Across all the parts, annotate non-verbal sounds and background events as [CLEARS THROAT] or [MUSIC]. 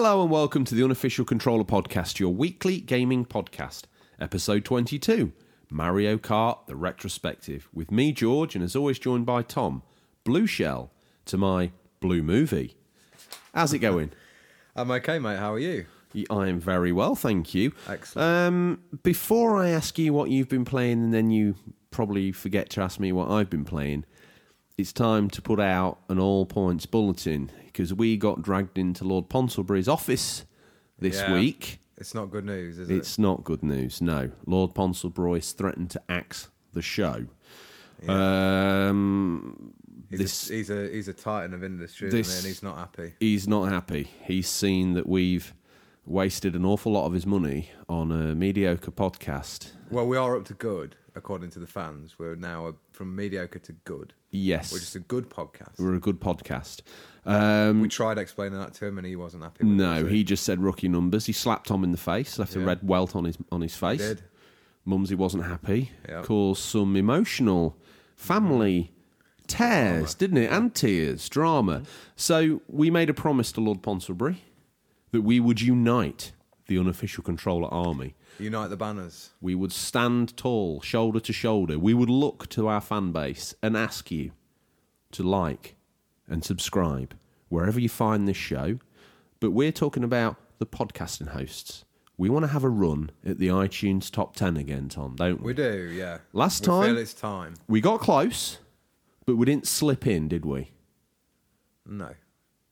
Hello and welcome to the Unofficial Controller Podcast, your weekly gaming podcast, episode 22 Mario Kart The Retrospective, with me, George, and as always, joined by Tom, Blue Shell, to my Blue Movie. How's it going? [LAUGHS] I'm okay, mate. How are you? I am very well, thank you. Excellent. Um, before I ask you what you've been playing, and then you probably forget to ask me what I've been playing, it's time to put out an all points bulletin because we got dragged into Lord Ponsonbury's office this Yeah. week. It's not good news, is It's not good news. No, Lord Ponsonbury has threatened to axe the show. Um. He's, this a, he's a he's a titan of industry, this- isn't he? And he's not happy. he's not happy. He's seen that we've wasted an awful lot of his money on a mediocre podcast. Well, we are up to good, according to the fans. We're now from mediocre to good. Yes, We're just a good podcast. we're a good podcast. Um, We tried explaining that to him, and he wasn't happy. No, he just said rookie numbers. He slapped Tom in the face, left a red welt on his on his he face. did. Mumsy wasn't happy. Yeah. Caused some emotional family tears, didn't it? And tears, drama. So we made a promise to Lord Ponsonbury that we would unite the unofficial controller army. Unite the banners. We would stand tall, shoulder to shoulder. We would look to our fan base and ask you to like and subscribe wherever you find this show. But we're talking about the podcasting hosts. We want to have a run at the iTunes top 10 again, Tom, don't we? We do, yeah. Last we time- feel it's time. We got close, but we didn't slip in, did we? No,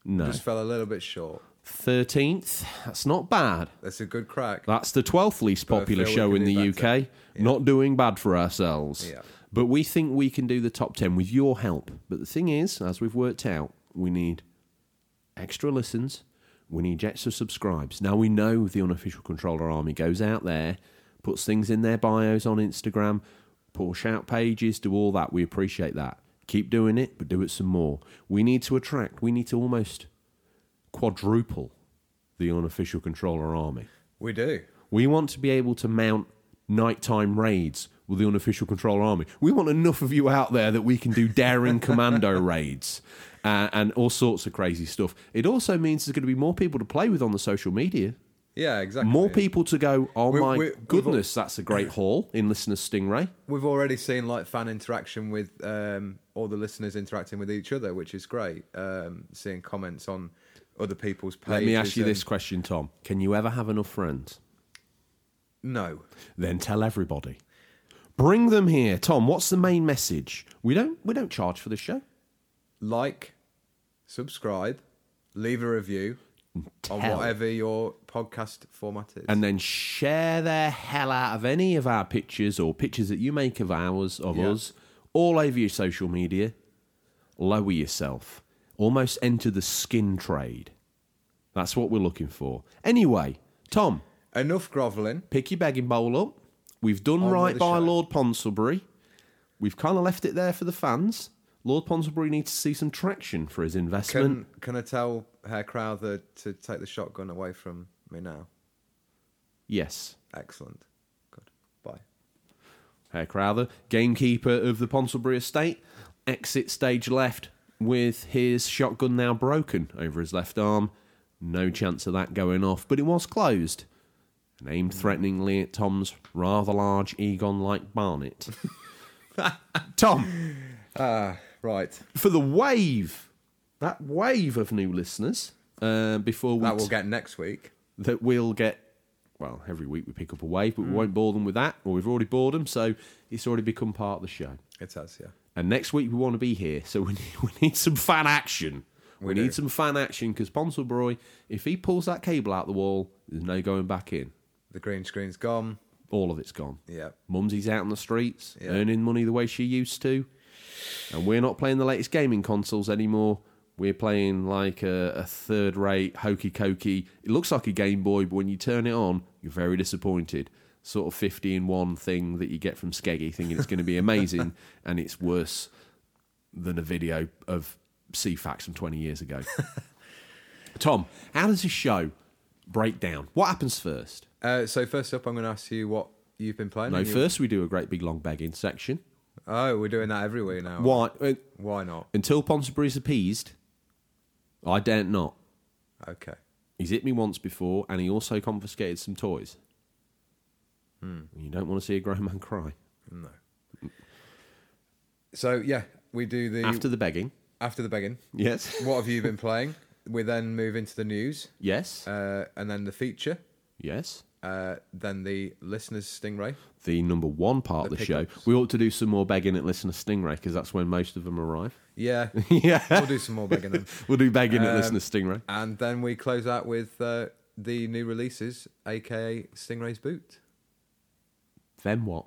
No. just fell a little bit short. 13th. That's not bad. That's a good crack. That's the 12th least But I popular feel we show can in the UK. better. Not doing bad for ourselves. Yeah. But we think we can do the top 10 with your help. But the thing is, as we've worked out, we need extra listens. We need extra subscribes. Now we know the unofficial controller army goes out there, puts things in their bios on Instagram, push out pages, do all that. We appreciate that. Keep doing it, but do it some more. We need to attract, we need to almost quadruple the unofficial controller army. we do. We want to be able to mount nighttime raids with the unofficial controller army. We want enough of you out there that we can do daring [LAUGHS] commando raids uh, and all sorts of crazy stuff. It also means there's going to be more people to play with on the social media. Yeah, exactly. More people to go, oh We- my we- goodness, that's a great haul in Listener Stingray. We've already seen like fan interaction with um, all the listeners interacting with each other, which is great. Um, seeing comments on other people's pages. Let me ask you and- this question, Tom. Can you ever have enough friends? No, Then tell everybody. Bring them here. Tom, what's the main message? We don't we don't charge for the show. like, subscribe, leave a review on whatever your podcast format is. and then share the hell out of any of our pictures or pictures that you make of ours of Yeah. us all over your social media. Lower yourself. Almost enter the skin trade. That's what we're looking for. Anyway, Tom, Enough grovelling. pick your begging bowl up. We've done On right by show. Lord Ponsonbury. We've kind of left it there for the fans. Lord Ponsonbury needs to see some traction for his investment. Can can I tell Herr Crowther to take the shotgun away from me now? yes. Excellent. Good. Bye. Herr Crowther, gamekeeper of the Ponsonbury estate, exit stage left with his shotgun now broken over his left arm. No chance of that going off, but it was closed. And aimed threateningly at Tom's rather large Egon like Barnet. [LAUGHS] Tom, Ah, right. for the wave, that wave of new listeners, uh, before we That we'll get next week. that we'll get. Well, every week we pick up a wave, but we won't bore them with that, or we've already bored them, so it's already become part of the show. It has, yeah. And next week we want to be here, so [LAUGHS] we need, we need some fan action. We, We need some fan action because Ponsonbury, if he pulls that cable out the wall, there's no going back in. The green screen's gone. All of it's gone. Yeah. Mumsy's out on the streets, Yeah. earning money the way she used to, and we're not playing the latest gaming consoles anymore. We're playing like a, a third-rate, hokey-cokey. It looks like a Game Boy, but when you turn it on, you're very disappointed. Sort of fifty-in-one thing that you get from Skeggy, thinking it's going to be amazing, [LAUGHS] and it's worse than a video of Ceefax from twenty years ago. [LAUGHS] Tom, how does this show break down? What happens first? Uh, so first up, I'm going to ask you what you've been playing. No, first we do a great big long begging section. Oh, we're doing that every week now. Why? uh, Why not? Until Ponsonbury's appeased, I daren't not. Okay. He's hit me once before, and he also confiscated some toys. Hmm. You don't want to see a grown man cry. No. So yeah, we do the After the begging, after the begging. yes, What have you been playing? We then move into the news, yes, uh, and then the feature, yes. uh, then the listeners' stingray. The number one part The of the show. pickups. We ought to do some more begging at listener Stingray because that's when most of them arrive. [LAUGHS] Yeah, [LAUGHS] yeah, we'll do some more begging then. [LAUGHS] we'll do begging at Um, listener Stingray. And then we close out with uh, the new releases, aka Stingray's Boot. Then what?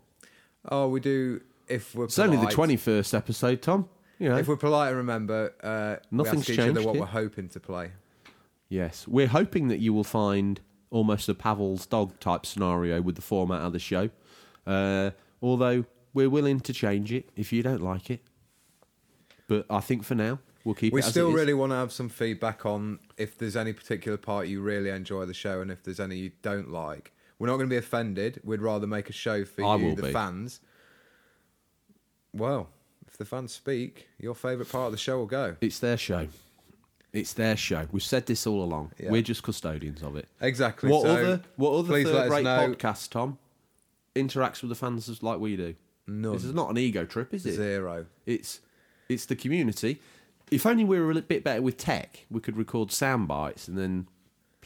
Oh, we do if we're It's only the polite- twenty-first episode, Tom. You know. If we're polite and remember, uh, Nothing's we ask each other changed what here. we're hoping to play. Yes, we're hoping that you will find almost a Pavlov's dog type scenario with the format of the show. Uh, although we're willing to change it if you don't like it. But I think for now we'll keep We it as still is. really want to have some feedback on if there's any particular part you really enjoy the show and if there's any you don't like. We're not going to be offended. We'd rather make a show for I you, will the be. fans. Well, if the fans speak, your favourite part of the show will go. It's their show. It's their show. We've said this all along. Yeah. We're just custodians of it. Exactly. What so other what other please let third-rate know. podcast, Tom, interacts with the fans like we do? None. This is not an ego trip, is it? Zero. It's it's the community. If only we were a little bit better with tech, we could record sound bites and then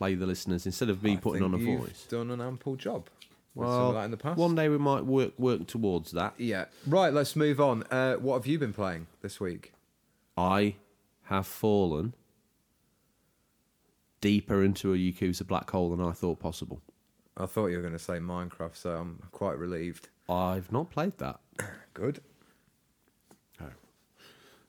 play the listeners instead of me I putting on a you've voice. Done an ample job. Well, that in the past. one day we might work work towards that. Yeah. Right. Let's move on. Uh, what have you been playing this week? I have fallen deeper into a Yakuza black hole than I thought possible. I thought you were going to say Minecraft, so I'm quite relieved. I've not played that. [COUGHS] Good.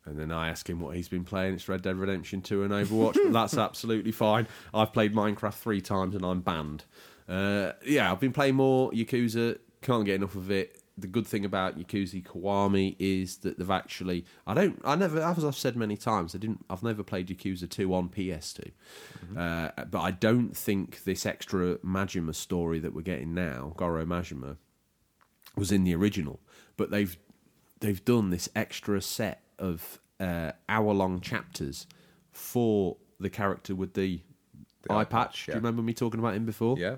And then I ask him what he's been playing. It's Red Dead Redemption 2 and Overwatch, but that's [LAUGHS] absolutely fine. I've played Minecraft three times and I'm banned. Uh, yeah, I've been playing more Yakuza. Can't get enough of it. The good thing about Yakuza Kiwami is that they've actually. I don't. I never, as I've said many times, I didn't. I've never played Yakuza 2 on PS2. Uh, but I don't think this extra Majima story that we're getting now, Goro Majima, was in the original, but they've they've done this extra set of uh, hour long chapters for the character with the, The eye patch. patch, Do you remember me talking about him before? Yeah.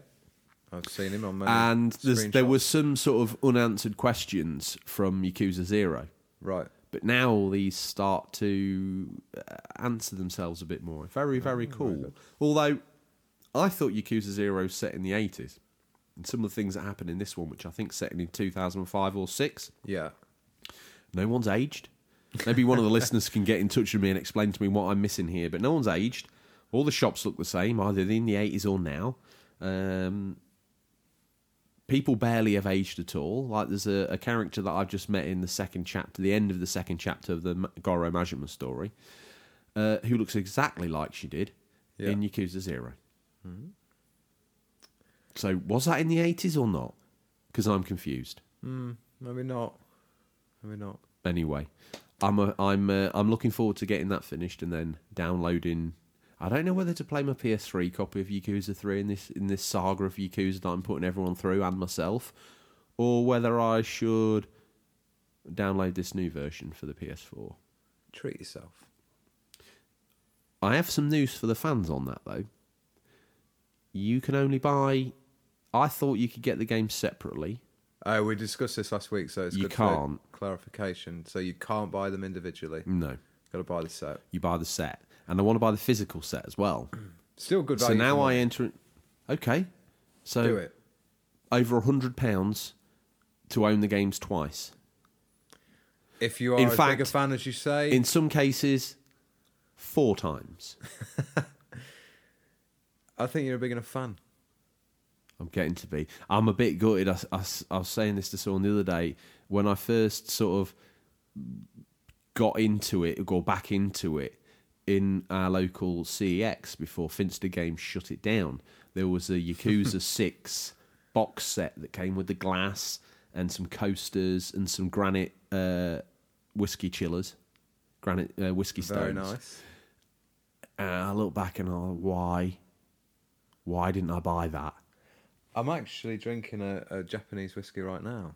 I've seen him on many And there was some sort of unanswered questions from Yakuza Zero, right. but now all these start to uh, answer themselves a bit more. Very, Oh, very cool. Although I thought Yakuza Zero was set in the 80s. And some of the things that happen in this one, which I think set in 2005 or 6, Yeah. no one's aged. Maybe one of the listeners can get in touch with me and explain to me what I'm missing here. But no one's aged. All the shops look the same, either in the 80s or now. Um, people barely have aged at all. Like there's a, a character that I've just met in the second chapter, the end of the second chapter of the Goro Majima story, uh, who looks exactly like she did Yeah. in Yakuza 0 So was that in the 80s or not? Because I'm confused. Maybe not. Maybe not. anyway, I'm a, I'm uh, I'm looking forward to getting that finished and then downloading. I don't know whether to play my PS3 copy of Yakuza 3 in this in this saga of Yakuza that I'm putting everyone through and myself, or whether I should download this new version for the PS4. Treat yourself. I have some news for the fans on that though. You can only buy. I thought you could get the game separately. Oh, we discussed this last week, so it's You can't. Clarification. So you can't buy them individually. No, Got to buy the set. you buy the set, and I want to buy the physical set as well. [CLEARS THROAT] Still good So now I enter. Okay, so do it. over a hundred pounds to own the games twice. If you are in as fact, big a fan as you say, In some cases, four times. [LAUGHS] I think you're a big enough fan. I'm getting to be. I'm a bit gutted. I, I, I was saying this to someone the other day when I first sort of got into it, or back into it in our local CEX before Finster Games shut it down. There was a Yakuza [LAUGHS] 6 box set that came with the glass and some coasters and some granite uh, whiskey chillers, granite uh, whiskey stones. Very nice. And I look back and I why, why didn't I buy that? I'm actually drinking a, a Japanese whiskey right now.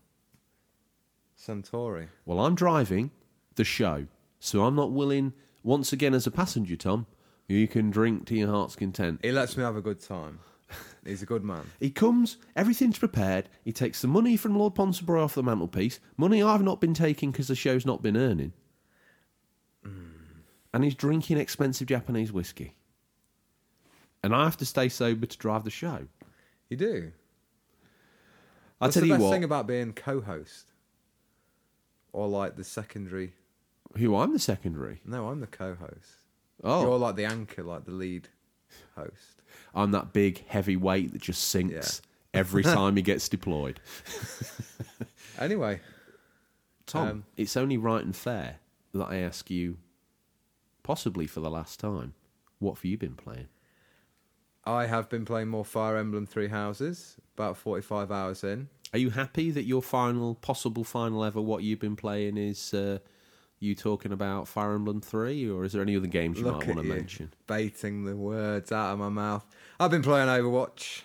Suntory. Well, I'm driving the show, so I'm not willing. Once again, as a passenger, Tom, You can drink to your heart's content. He lets me have a good time. He's a good man. [LAUGHS] He comes, everything's prepared. He takes the money from Lord Ponsonbury off the mantelpiece. Money I've not been taking because the show's not been earning. Hmm. And he's drinking expensive Japanese whiskey. And I have to stay sober to drive the show. You do. I tell the you best what, thing about being co-host, or like the secondary? who I'm the secondary. No, I'm the co-host. Oh, You're like the anchor, like the lead host. I'm that big heavy weight that just sinks every [LAUGHS] time he gets deployed. [LAUGHS] Anyway, Tom, Um, it's only right and fair that I ask you, possibly for the last time, what have you been playing? I have been playing more Fire Emblem Three Houses. About 45 hours in. Are you happy that your final, possible final ever, what you've been playing is uh, you talking about Fire Emblem 3, or is there any other games you Look might want to mention? baiting the words out of my mouth. I've been playing Overwatch,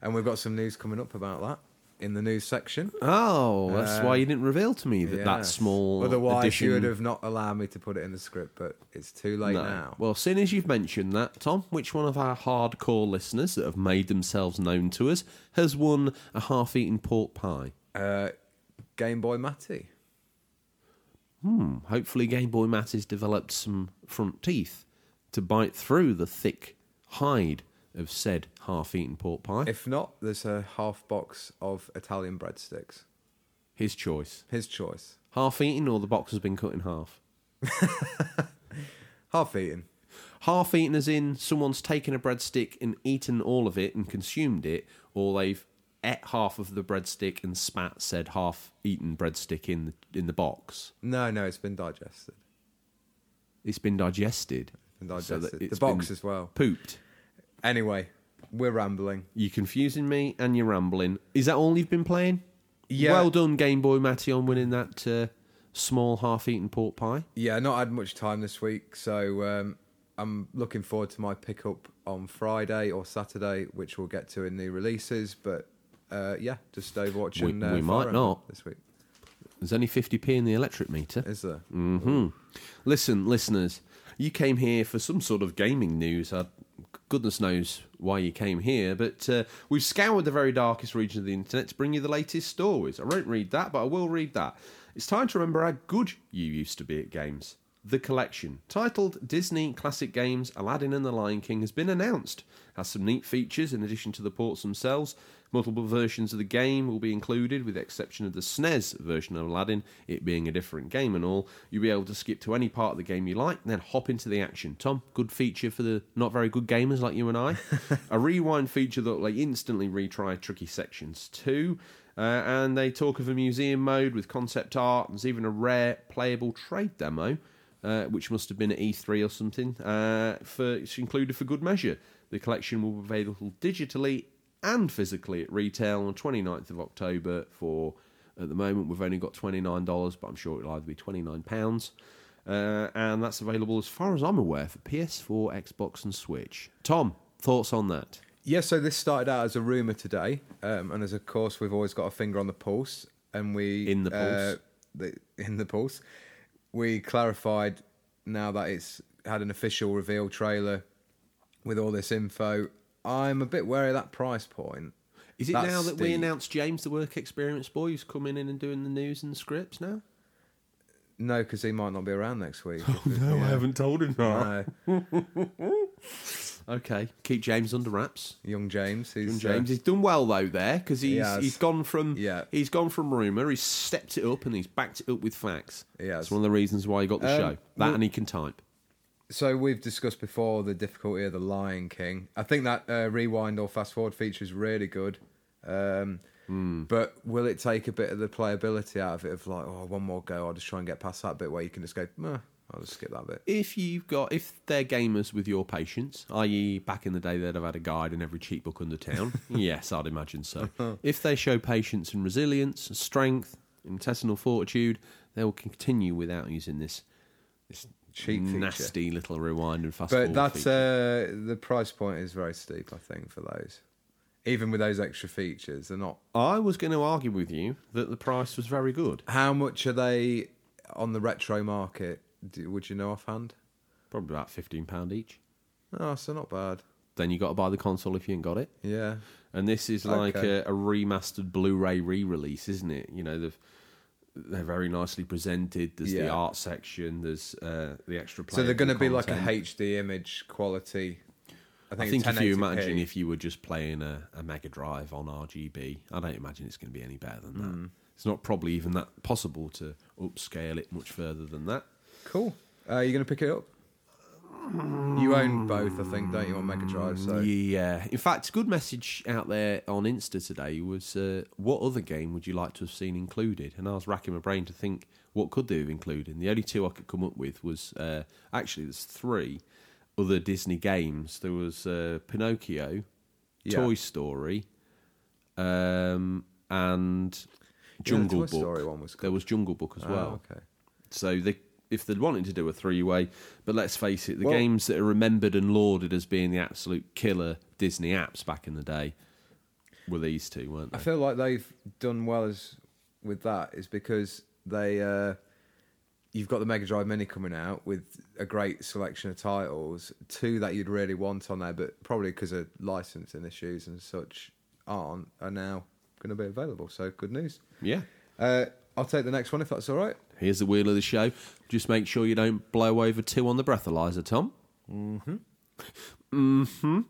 and we've got some news coming up about that in the news section. Oh, that's Uh, why you didn't reveal to me that that small Otherwise, addition. you would have not allowed me to put it in the script, but it's too late No. now. Well, seeing as you've mentioned that, Tom, which one of our hardcore listeners that have made themselves known to us has won a half-eaten pork pie? Uh, Game Boy Matty. Hmm. Hopefully, Game Boy Matt has developed some front teeth to bite through the thick hide of said half-eaten pork pie. If not, there's a half box of Italian breadsticks. His choice. His choice. Half-eaten, or the box has been cut in half. [LAUGHS] Half eaten. Half eaten as in someone's taken a breadstick and eaten all of it and consumed it, or they've ate half of the breadstick and spat said half eaten breadstick in the, in the box. No, no, it's been digested. It's been digested. Been so digested. the box as well. Pooped. Anyway, we're rambling. You're confusing me and you're rambling. Is that all you've been playing? Yeah. Well done, Game Boy Matty, on winning that uh, small half eaten pork pie. Yeah, not had much time this week, so um, I'm looking forward to my pickup on Friday or Saturday, which we'll get to in the releases. But uh, yeah, just Overwatch We- and uh, we might not. this week. There's only 50p in the electric meter. Is there? hmm Listen, listeners, you came here for some sort of gaming news. Uh, goodness knows why you came here, but uh, we've scoured the very darkest region of the internet to bring you the latest stories. I won't read that, but I will read that. It's time to remember how good you used to be at games. The collection, titled Disney Classic Games Aladdin and the Lion King, has been announced. Has some neat features in addition to the ports themselves. Multiple versions of the game will be included, with the exception of the SNES version of Aladdin, it being a different game and all. You'll be able to skip to any part of the game you like, and then hop into the action. Tom, good feature for the not very good gamers like you and I. [LAUGHS] a rewind feature that will like, instantly retry tricky sections too. Uh, and they talk of a museum mode with concept art. There's even a rare playable trade demo, uh, which must have been at E3 or something. Uh, for it's included for good measure. The collection will be available digitally and physically at retail on 29th of October. For at the moment, we've only got $29, but I'm sure it'll either be £29. Uh, and that's available, as far as I'm aware, for PS4, Xbox, and Switch. Tom, thoughts on that? Yeah, so this started out as a rumor today, um, and as of course we've always got a finger on the pulse, and we In the uh, pulse. the, in the pulse, we clarified now that it's had an official reveal trailer with all this info. I'm a bit wary of that price point. Is it That's now that we steep. announced James, the work experience boy, who's coming in and doing the news and the scripts now? No, because he might not be around next week. [LAUGHS] Oh, no, I haven't told him No, [LAUGHS] Okay, keep James under wraps. young James, who's Young James, he's done well though there because he's has. he's gone from Yeah. he's gone from rumor, he's stepped it up and he's backed it up with facts. Yeah, it's one of the reasons why he got the Um, show. That well- and he can type. So we've discussed before the difficulty of the Lion King. I think that uh, rewind or fast forward feature is really good. Um, Hmm. But will it take a bit of the playability out of it? Of like, oh, one more go. I'll just try and get past that bit where you can just go. Meh, I'll just skip that bit. If you've got if they're gamers with your patience, i.e., back in the day they'd have had a guide in every cheap book under town. [LAUGHS] yes, I'd imagine so. [LAUGHS] if they show patience and resilience, strength, intestinal fortitude, they will continue without using this this Cheap feature. nasty little rewind and fast But forward that's uh, the price point is very steep. I think for those, even with those extra features, they're not. I was going to argue with you that the price was very good. How much are they on the retro market? Do, would you know offhand? Probably about fifteen pound each. Oh, so not bad. Then you got to buy the console if you ain't got it. Yeah. And this is like Okay. a, a remastered Blu-ray re-release, isn't it? You know, they've they're very nicely presented. There's the art section. There's uh, the extra. So they're going to be like a. HD image quality. I I think, think, if you imagine if you were just playing a, a Mega Drive on RGB, I don't imagine it's going to be any better than that. It's not probably even that possible to upscale it much further than that. Cool. Uh, you going to pick it up? You own both, I think, don't you, on Mega Drive? So Yeah. In fact, a good message out there on Insta today was uh, what other game would you like to have seen included? And I was racking my brain to think what could they have included. And the only two I could come up with was uh, actually there's three other Disney games. There was uh, Pinocchio, Yeah. Toy Story, um, and Yeah, the Jungle Toy Book. Story one was There was Jungle Book as Oh, well. okay. So they, if they'd wanted to do a three-way, but let's face it, the Well- games that are remembered and lauded as being the absolute killer Disney apps back in the day were these two, weren't they? I feel like they've done well as with that is because they uh, you've got the Mega Drive Mini coming out with a great selection of titles, two that you'd really want on there, but probably because of licensing issues and such aren't are now going to be available. So good news. Yeah. Uh, I'll take the next one if that's all right. Here's the wheel of the show. Just make sure you don't blow over two on the breathalyzer, Tom. Mm-hmm. Mm-hmm.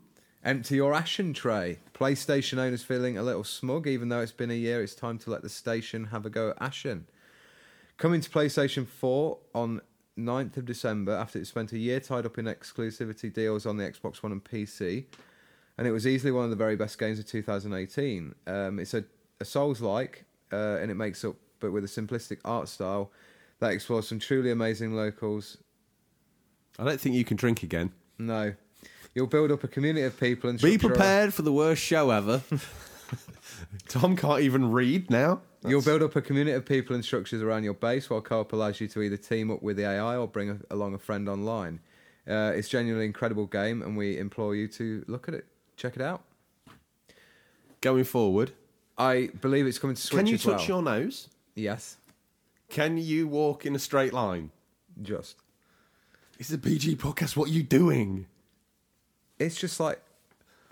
Empty your ashen tray. PlayStation owners feeling a little smug, even though it's been a year. It's time to let the station have a go at ashen. Coming to PlayStation 4 on 9th of December after it spent a year tied up in exclusivity deals on the Xbox One and PC. And it was easily one of the very best games of 2018. Um, it's a, a Souls like, uh, and it makes up, but with a simplistic art style that explores some truly amazing locals I don't think you can drink again. No. You'll build up a community of people and Be prepared for the worst show ever. [LAUGHS] Tom can't even read now. You'll build up a community of people and structures around your base, while co-op allows you to either team up with the AI or bring a, along a friend online. Uh, it's genuinely incredible game, and we implore you to look at it, check it out. Going forward, I believe it's coming to Switch can you touch well. your nose? Yes, Can you walk in a straight line? just. This is a PG podcast. What are you doing? It's just like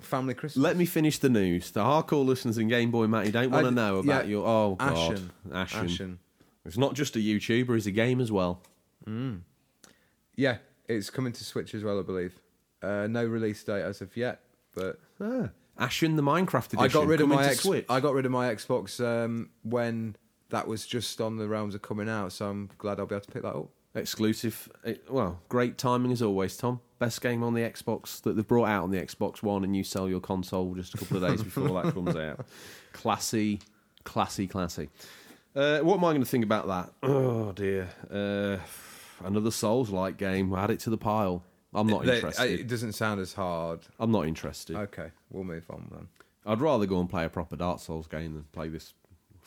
family Christmas. Let me finish the news. The hardcore listeners and Game Boy Matty don't want to know about yeah, your. Oh God, Ashen. Ashen. Ashen. It's not just a YouTuber; he's a game as well. Yeah, it's coming to Switch as well, I believe. Uh, no release date as of yet, but Ah. Ashen, the Minecraft edition. I got rid of coming my to Switch. I got rid of my Xbox um, when that was just on the realms of coming out, so I'm glad I'll be able to pick that up. Exclusive. eh, Well, great timing as always, Tom. Best game on the Xbox that they've brought out on the Xbox One, and you sell your console just a couple of days before that comes [LAUGHS] out. Classy, classy, classy. Uh, what am I going to think about that? [CLEARS THROAT] Oh dear. Uh, another Souls-like game. Add it to the pile. I'm not They- interested. It doesn't sound as hard. I'm not interested. Okay, we'll move on then. I'd rather go and play a proper Dark Souls game than play this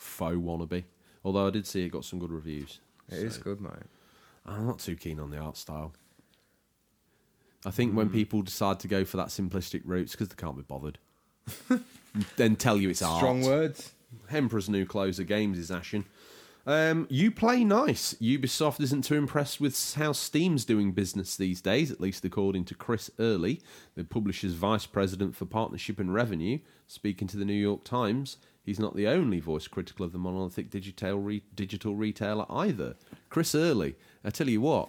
faux wannabe. Although I did see it got some good reviews. It is So- good, mate. I'm not too keen on the art style. I think when people decide to go for that simplistic route, because they can't be bothered. [LAUGHS] then tell you it's art. Strong words. Emperor's New Closer Games is Ashen. Um, you play nice. Ubisoft isn't too impressed with how Steam's doing business these days, at least according to Chris Early, the publisher's vice president for partnership and revenue. Speaking to the New York Times, he's not the only voice critical of the monolithic digital, re- digital retailer either. Chris Early, I tell you what,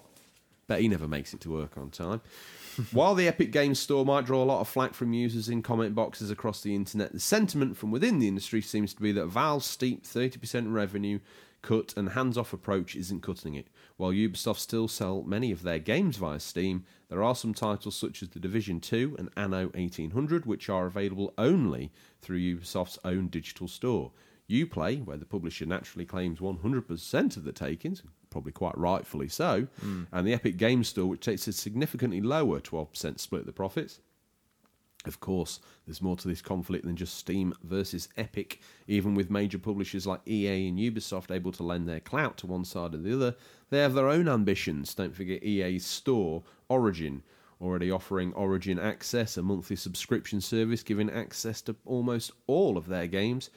bet he never makes it to work on time. [LAUGHS] While the Epic Games Store might draw a lot of flack from users in comment boxes across the internet, the sentiment from within the industry seems to be that Valve's steep 30% revenue cut and hands off approach isn't cutting it. While Ubisoft still sell many of their games via Steam, there are some titles such as The Division 2 and Anno 1800 which are available only through Ubisoft's own digital store. Uplay, where the publisher naturally claims 100% of the takings, probably quite rightfully so, hmm. and the Epic Games Store, which takes a significantly lower 12% split of the profits. Of course, there's more to this conflict than just Steam versus Epic. Even with major publishers like EA and Ubisoft able to lend their clout to one side or the other, they have their own ambitions. Don't forget EA's store, Origin, already offering Origin Access, a monthly subscription service giving access to almost all of their games.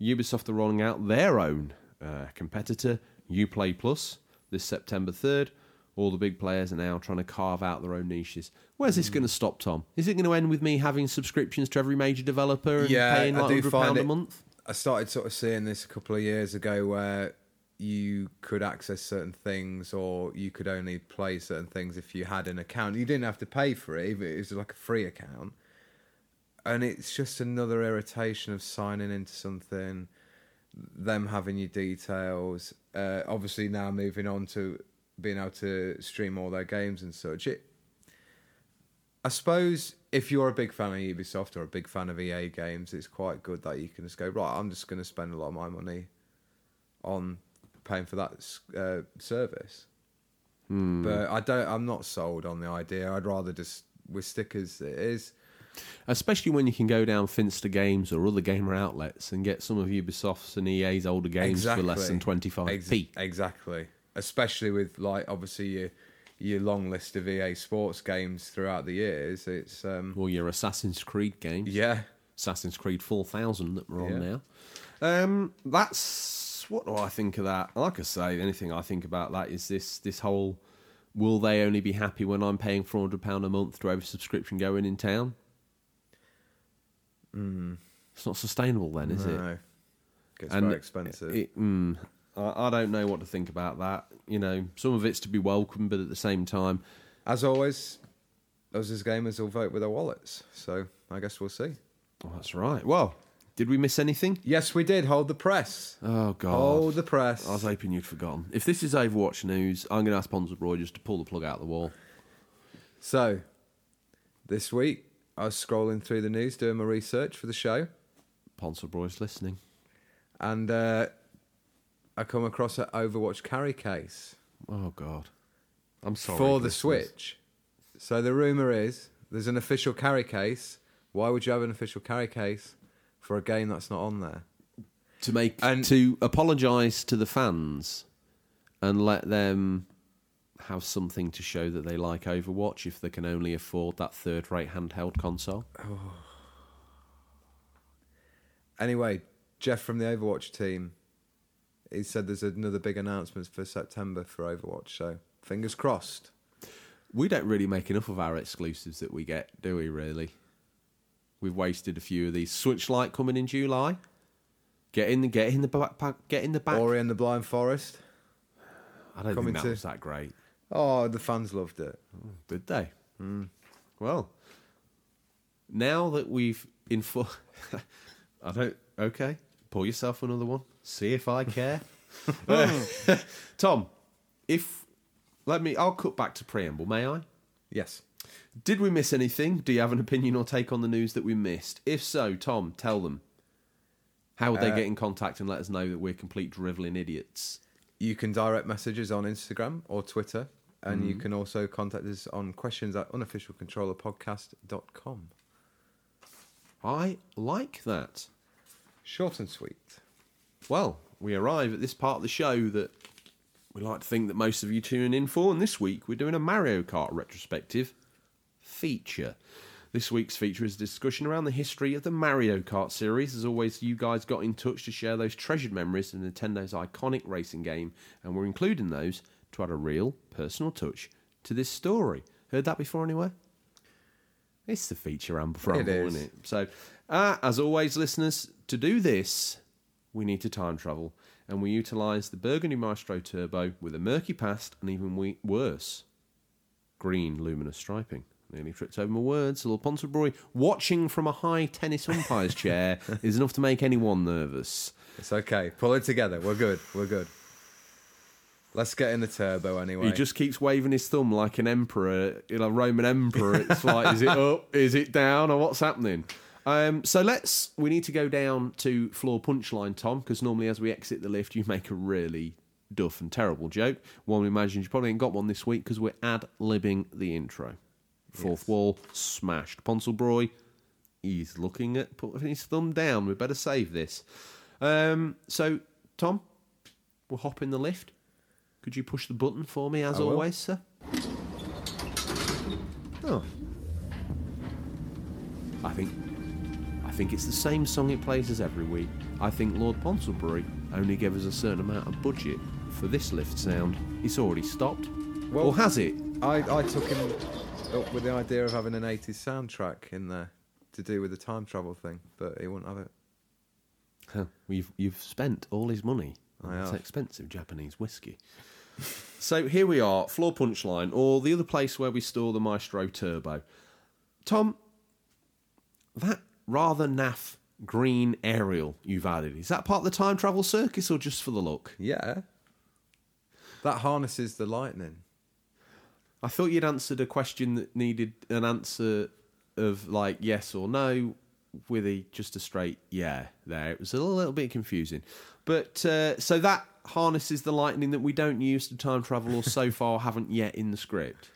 Ubisoft are rolling out their own uh, competitor, Uplay Plus, this September 3rd. All the big players are now trying to carve out their own niches. Where's this going to stop, Tom? Is it going to end with me having subscriptions to every major developer and Yeah, paying I like do hundred find pound a it- month? I started sort of seeing this a couple of years ago where you could access certain things or you could only play certain things if you had an account. You didn't have to pay for it, it was like a free account. And it's just another irritation of signing into something, them having your details. Uh, obviously, now moving on to being able to stream all their games and such. It, I suppose if you're a big fan of Ubisoft or a big fan of EA games, it's quite good that you can just go right. I'm just going to spend a lot of my money on paying for that uh, service. But I don't. I'm not sold on the idea. I'd rather just with stickers. It is. Especially when you can go down Finster Games or other gamer outlets and get some of Ubisoft's and EA's older games for less than twenty five Ex- p. Exactly. Especially with like obviously your your long list of EA Sports games throughout the years. It's um Or your Assassin's Creed games. yeah. Assassin's Creed 4000 that we're on Yeah. now. Um, that's what do I think of that? Like I say, anything I think about that is this this whole will they only be happy when I'm paying four hundred pound a month to have a subscription going in town? It's not sustainable then, is it? No. Gets very expensive. It, mm, I, I don't know what to think about that. You know, some of it's to be welcomed, but at the same time, As always, us as gamers will vote with our wallets. So I guess we'll see. oh, that's right. Well, did we miss anything? Yes, we did. Hold the press. Oh God. Hold the press. I was hoping you'd forgotten. If this is Overwatch news, I'm going to ask Ponsonbury just to pull the plug out of the wall. So, this week I was scrolling through the news doing my research for the show, Ponsonbury's listening. and uh, I come across an Overwatch carry case Oh God. I'm sorry. for the listeners. Switch. So the rumor is there's an official carry case. Why would you have an official carry case for a game that's not on there? to make And- to apologise to the fans and let them have something to show that they like Overwatch if they can only afford that third-rate handheld console. [SIGHS] Anyway, Jeff from the Overwatch team, he said there's another big announcement for September for Overwatch. So fingers crossed. We don't really make enough of our exclusives that we get, do we? Really? We've wasted a few of these. Switch Lite coming in July. Get in the get in the backpack. Get in the back. Ori and the Blind Forest. I don't coming think that to- was that great. Oh, the fans loved it. Oh, did they? Hmm. Well, now that we've info, [LAUGHS] I don't. Okay, pour yourself another one. See if I care. [LAUGHS] [LAUGHS] Tom, if let me, I'll cut back to preamble. May I? Yes. Did we miss anything? Do you have an opinion or take on the news that we missed? If so, Tom, tell them. How would they Uh, get in contact and let us know that we're complete drivelling idiots? You can direct messages on Instagram or Twitter, and you can also contact us on questions at unofficialcontrollerpodcast.com. I like that. Short and sweet. Well, we arrive at this part of the show that we like to think that most of you tune in for, and this week we're doing a Mario Kart retrospective feature. This week's feature is a discussion around the history of the Mario Kart series. As always, you guys got in touch to share those treasured memories of Nintendo's iconic racing game, and we're including those to add a real personal touch to this story. Heard that before anywhere? It's the feature I'm It amble, is. isn't it? So, uh, as always, listeners, to do this, we need to time travel, and we utilise the Burgundy Maestro Turbo with a murky past and even we- worse, green luminous striping. Nearly tripped over my words. Little Ponsonbury watching from a high tennis umpire's chair [LAUGHS] is enough to make anyone nervous. It's okay. Pull it together. We're good. We're good. Let's get in the turbo anyway. He just keeps waving his thumb like an emperor, you know, Roman emperor. It's like, is it [LAUGHS] up? Is it down? Or what's happening? Um, so let's. We need to go down to floor punchline, Tom, because normally as we exit the lift, you make a really duff and terrible joke. One imagines you probably ain't got one this week because we're ad libbing the intro. Fourth wall smashed. Ponsonbury, he's looking at putting his thumb down. We better save this. Um, so, Tom, we'll hop in the lift. Could you push the button for me, as I will. always, sir? Oh. I think I think it's the same song it plays as every week. I think Lord Ponsonbury only gave us a certain amount of budget for this lift sound. It's already stopped. Well- or has it? I, I took him up with the idea of having an 80s soundtrack in there to do with the time travel thing, but he wouldn't have it. Huh, You've you've spent all his money on I this have. expensive Japanese whiskey. so here we are, floor punchline, or the other place where we store the Maestro Turbo. Tom, that rather naff green aerial you've added is that part of the time travel circus or just for the look? Yeah. That harnesses the lightning. I thought you'd answered a question that needed an answer of like yes or no with a just a straight yeah there. It was a little bit confusing. But uh, so that harnesses the lightning that we don't use to time travel or so far [LAUGHS] haven't yet in the script.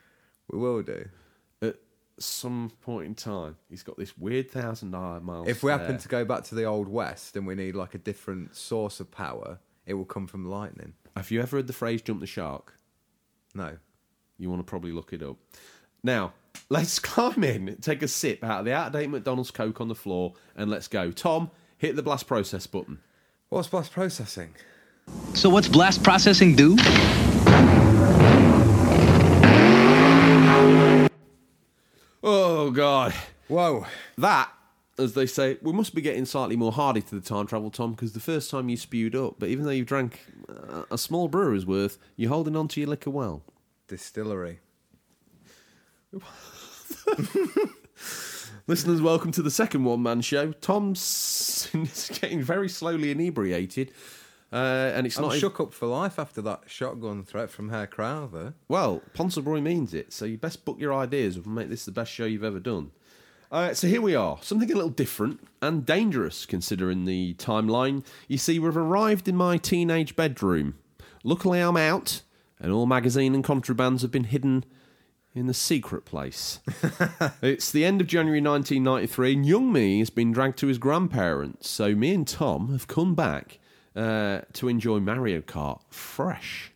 We will do. At some point in time, he's got this weird thousand miles. If we happen to go back to the Old West and we need like a different source of power, it will come from lightning. Have you ever heard the phrase jump the shark? No. You want to probably look it up. Now, [LAUGHS] let's climb in, take a sip out of the out of date McDonald's Coke on the floor, and let's go. Tom, hit the blast process button. What's blast processing? So what's blast processing do? Oh, God. Whoa. That, as they say, we must be getting slightly more hardy to the time travel, Tom, because the first time you spewed up, but even though you've drank a small brewer's worth, you're holding on to your liquor well. Distillery. [LAUGHS] Listeners, welcome to the second one man show. Tom's getting very slowly inebriated. Uh, and it's I'm not. shook up for life after that shotgun threat from Herr Crowther. Well, Ponsonbury means it, so you best book your ideas and make this the best show you've ever done. Uh, so here we are, something a little different and dangerous considering the timeline. You see, we've arrived in my teenage bedroom. Luckily, I'm out, and all magazine and contrabands have been hidden in the secret place. [LAUGHS] it's the end of January 1993, and young me has been dragged to his grandparents. So me and Tom have come back uh, to enjoy Mario Kart fresh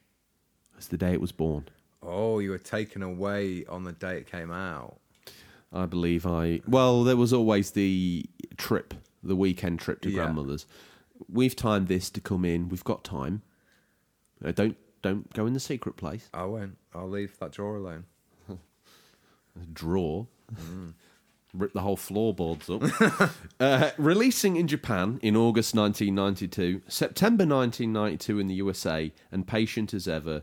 as the day it was born. Oh, you were taken away on the day it came out. I believe I. Well, there was always the trip, the weekend trip to Yeah. grandmother's. We've timed this to come in. We've got time. Uh, don't don't go in the secret place. I won't. I'll leave that drawer alone. [LAUGHS] Draw. [LAUGHS] Rip the whole floorboards up. [LAUGHS] uh, releasing in Japan in August 1992, September 1992 in the USA, and patient as ever,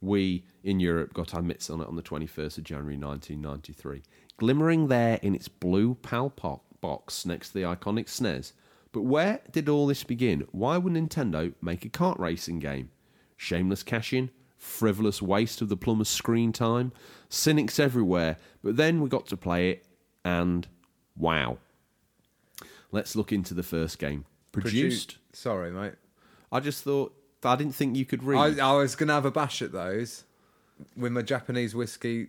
we in Europe got our mitts on it on the 21st of January 1993. Glimmering there in its blue PAL box next to the iconic SNES. But where did all this begin? Why would Nintendo make a kart racing game? Shameless cash in, frivolous waste of the plumber's screen time, cynics everywhere. But then we got to play it, and wow. Let's look into the first game. Produced. Produ- Sorry, mate. I just thought, I didn't think you could read. I, I was going to have a bash at those. With my Japanese whiskey,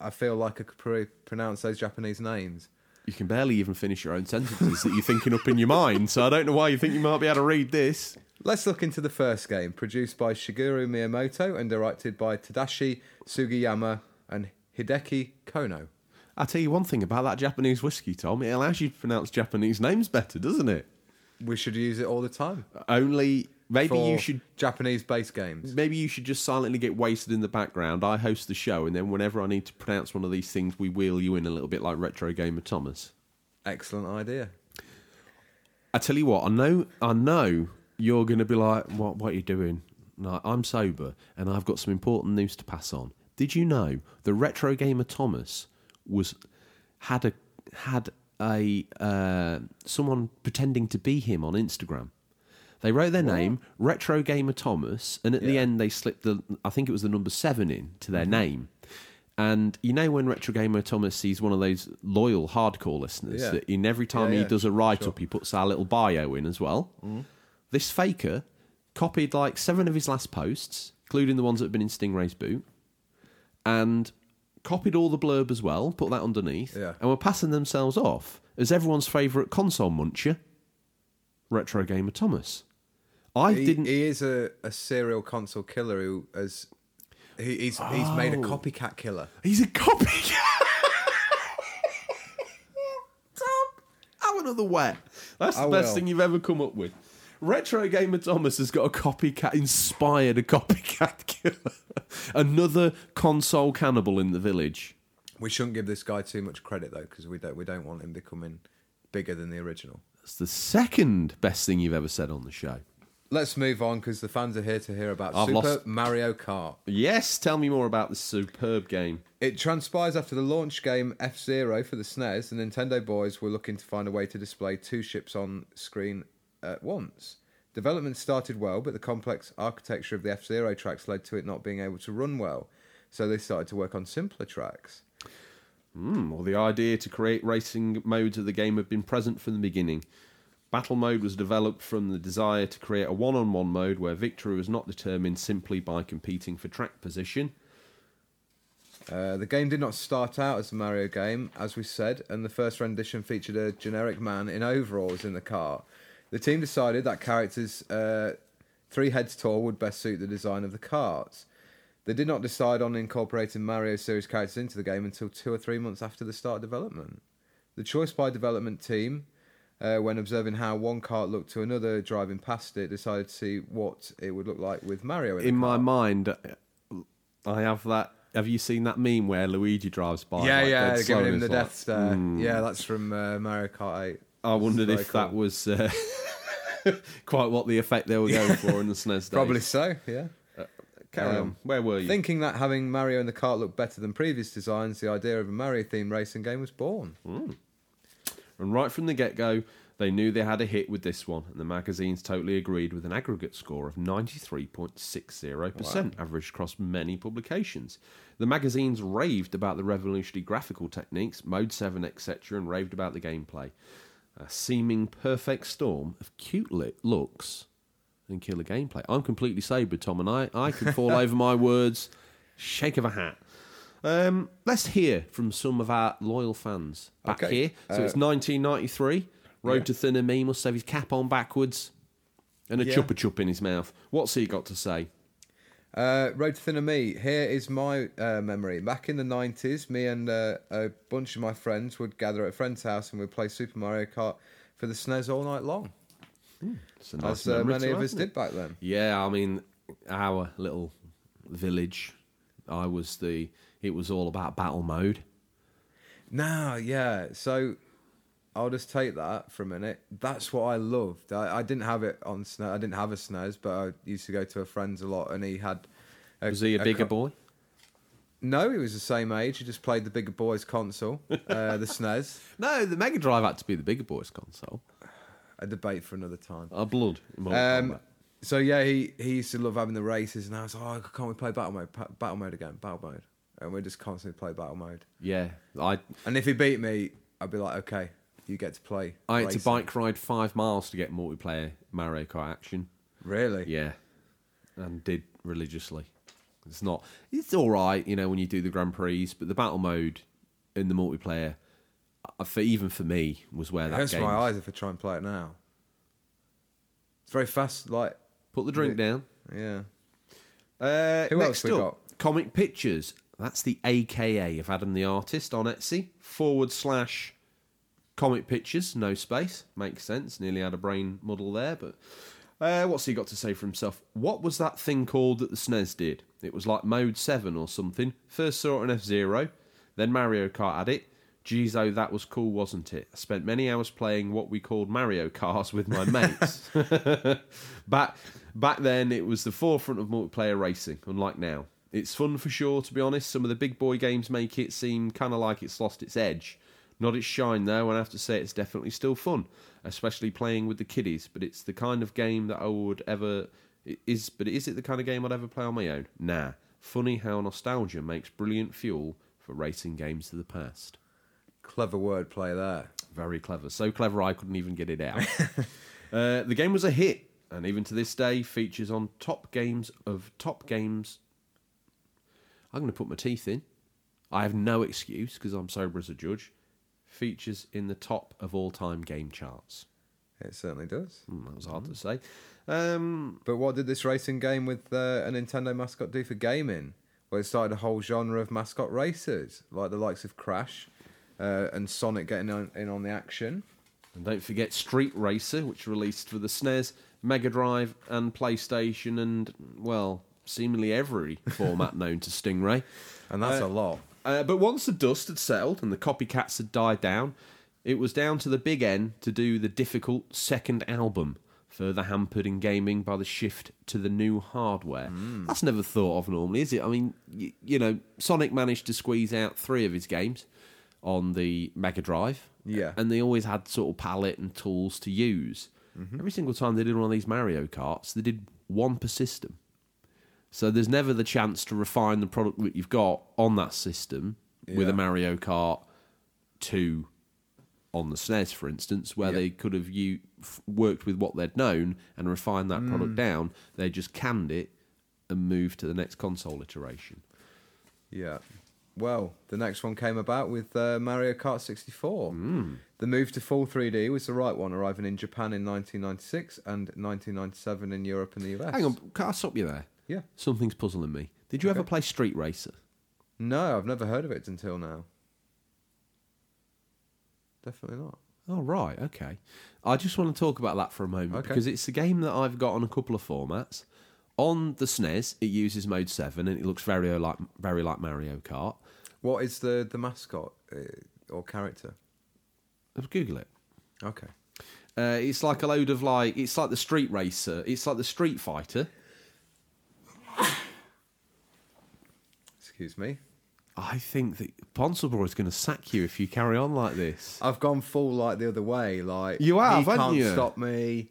I feel like I could pr- pronounce those Japanese names. You can barely even finish your own sentences that you're thinking up in your mind, so I don't know why you think you might be able to read this. Let's look into the first game, produced by Shigeru Miyamoto and directed by Tadashi Sugiyama and Hideki Konno. I'll tell you one thing about that Japanese whiskey, Tom. It allows you to pronounce Japanese names better, doesn't it? We should use it all the time. Only maybe you should Japanese-based games. maybe you should just silently get wasted in the background. I host the show, and then whenever I need to pronounce one of these things, we wheel you in a little bit like Retro Gamer Thomas. Excellent idea. I tell you what, I know, I know you're going to be like, "What? What are you doing?" No, I'm sober, and I've got some important news to pass on. Did you know the Retro Gamer Thomas was had a had a uh, someone pretending to be him on Instagram? They wrote their name, Retro Gamer Thomas, and at the end they slipped the I think it was the number seven in to their mm-hmm. name. And you know when Retro Gamer Thomas sees one of those loyal hardcore listeners Yeah. that in every time Yeah, he yeah, does a write up sure. he puts our little bio in as well. Mm. This faker copied like seven of his last posts, including the ones that have been in Stingray's boot, and copied all the blurb as well, put that underneath, Yeah. and were passing themselves off as everyone's favourite console muncher, Retro Gamer Thomas. I He, didn't. he is a, a serial console killer who has he, he's he's made a Oh. copycat killer. He's a copycat. [LAUGHS] Tom, have another wet. That's oh, the I best will. thing you've ever come up with. Retro Gamer Thomas has got a copycat, inspired a copycat [LAUGHS] killer. Another console cannibal in the village. We shouldn't give this guy too much credit though, because we don't we don't want him becoming bigger than the original. That's the second best thing you've ever said on the show. Let's move on because the fans are here to hear about I've Super lost- Mario Kart. Yes, tell me more about this superb game. It transpires after the launch game F Zero for the SNES, the Nintendo boys were looking to find a way to display two ships on screen at once. Development started well, but the complex architecture of the F Zero tracks led to it not being able to run well, so they started to work on simpler tracks. Hmm, well, the idea to create racing modes of the game had been present from the beginning. Battle mode was developed from the desire to create a one on one mode where victory was not determined simply by competing for track position. Uh, the game did not start out as a Mario game, as we said, and the first rendition featured a generic man in overalls in the car. The team decided that characters uh, three heads tall would best suit the design of the carts. They did not decide on incorporating Mario series characters into the game until two or three months after the start of development. The choice by development team, uh, when observing how one cart looked to another driving past it, decided to see what it would look like with Mario in, it. In my mind, I have that. Have you seen that meme where Luigi drives by? Yeah, like, yeah, slow giving him the like, Death Star. Yeah, that's from uh, Mario Kart 8. I wondered if very that was uh, [LAUGHS] quite what the effect they were going for in the SNES days. Probably so, yeah. Carry um, on. Where were you? Thinking that having Mario in the cart looked better than previous designs, the idea of a Mario themed racing game was born. And right from the get go, they knew they had a hit with this one, and the magazines totally agreed with an aggregate score of 93.60%, averaged across many publications. The magazines raved about the revolutionary graphical techniques, Mode 7, etc., and raved about the gameplay. A seeming perfect storm of cute lit looks and killer gameplay. I'm completely sober, Tom, and I, I can fall [LAUGHS] over my words, shake of a hat. Um, let's hear from some of our loyal fans back Okay, here. So uh, it's 1993. Road yeah. to Thinner Me must have his cap on backwards and a Yeah. chupa chup in his mouth. What's he got to say? Uh, Road to Thinner Me. Here is my uh, memory. Back in the 90s, me and uh, a bunch of my friends would gather at a friend's house and we'd play Super Mario Kart for the SNES all night long, a nice as uh, many of us it? did back then. Yeah, I mean, our little village, I was the. It was all about battle mode. No, yeah. So I'll just take that for a minute. That's what I loved. I, I didn't have it on SNES. I didn't have a SNES, but I used to go to a friend's a lot, and he had. A, Was he a bigger co- boy? No, he was the same age. He just played the bigger boys console, [LAUGHS] uh, the SNES. No, the Mega Drive had to be the bigger boys console. A debate for another time. Our blood. Um, so yeah, he, he used to love having the races, and I was like, oh, can't we play battle mode? Pa- battle mode again, battle mode, and we just constantly play battle mode. yeah, I And if he beat me, I'd be like, okay, you get to play. I had to racing." bike ride five miles to get multiplayer Mario Kart action. Really? Yeah, and did religiously. It's not. It's all right, you know, when you do the Grand Prix, but the battle mode in the multiplayer, uh, for even for me, was where that hurts game. my eyes if I try and play it now. It's very fast. Like, Put the drink down. yeah. Uh, Who next else we up, got? Comic Pictures. That's the AKA of Adam the Artist on Etsy. Forward slash Comic Pictures, no space. Makes sense. Nearly had a brain muddle there, but uh, what's he got to say for himself? What was that thing called that the SNES did? It was like Mode 7 or something. First saw it on F Zero, then Mario Kart had it. Geez, oh, that was cool, wasn't it? I spent many hours playing what we called Mario Kart with my [LAUGHS] mates. [LAUGHS] back back then, it was the forefront of multiplayer racing, unlike now. It's fun for sure, to be honest. Some of the big boy games make it seem kind of like it's lost its edge. Not its shine, though, and I have to say it's definitely still fun, especially playing with the kiddies. But it's the kind of game that I would ever. it Is but is it the kind of game I'd ever play on my own? Nah. Funny how nostalgia makes brilliant fuel for racing games of the past. Clever wordplay there. Very clever. So clever I couldn't even get it out. [LAUGHS] uh, the game was a hit, and even to this day features on top games of top games. I'm going to put my teeth in. I have no excuse because I'm sober as a judge. Features in the top of all time game charts. It certainly does. Hmm, that was hard to say. Um, But what did this racing game with uh, a Nintendo mascot do for gaming? Well, it started a whole genre of mascot racers, like the likes of Crash uh, and Sonic getting on, in on the action. and don't forget Street Racer, which released for the SNES Mega Drive and PlayStation and well, seemingly every format known to Stingray. [LAUGHS] And that's Uh, a lot. Uh, but once the dust had settled and the copycats had died down, it was down to the big N to do the difficult second album, further hampered in gaming by the shift to the new hardware. That's never thought of normally, is it? I mean, y- you know, Sonic managed to squeeze out three of his games on the Mega Drive. Yeah. And they always had sort of palette and tools to use. Every single time they did one of these Mario Karts, they did one per system. So there's never the chance to refine the product that you've got on that system with a Mario Kart 2 on the SNES, for instance, where Yeah. they could have u- worked with what they'd known and refined that Mm. product down. They just canned it and moved to the next console iteration. Yeah. Well, the next one came about with uh, Mario Kart 64. The move to full 3D was the right one, arriving in Japan in 1996 and 1997 in Europe and the US. Hang on, can I stop you there? Yeah. Something's puzzling me. Did you ever play Street Racer? No, I've never heard of it until now. Definitely not. Oh right, okay. I just want to talk about that for a moment Okay. because it's a game that I've got on a couple of formats. On the SNES, it uses Mode Seven and it looks very like very like Mario Kart. What is the, the mascot uh, or character? Let's Google it. Okay. Uh, it's like a load of like it's like the Street Racer. It's like the Street Fighter. Excuse me. I think that Ponsonboy is going to sack you if you carry on like this. I've gone full like the other way. Like You have, he can't you? stop me.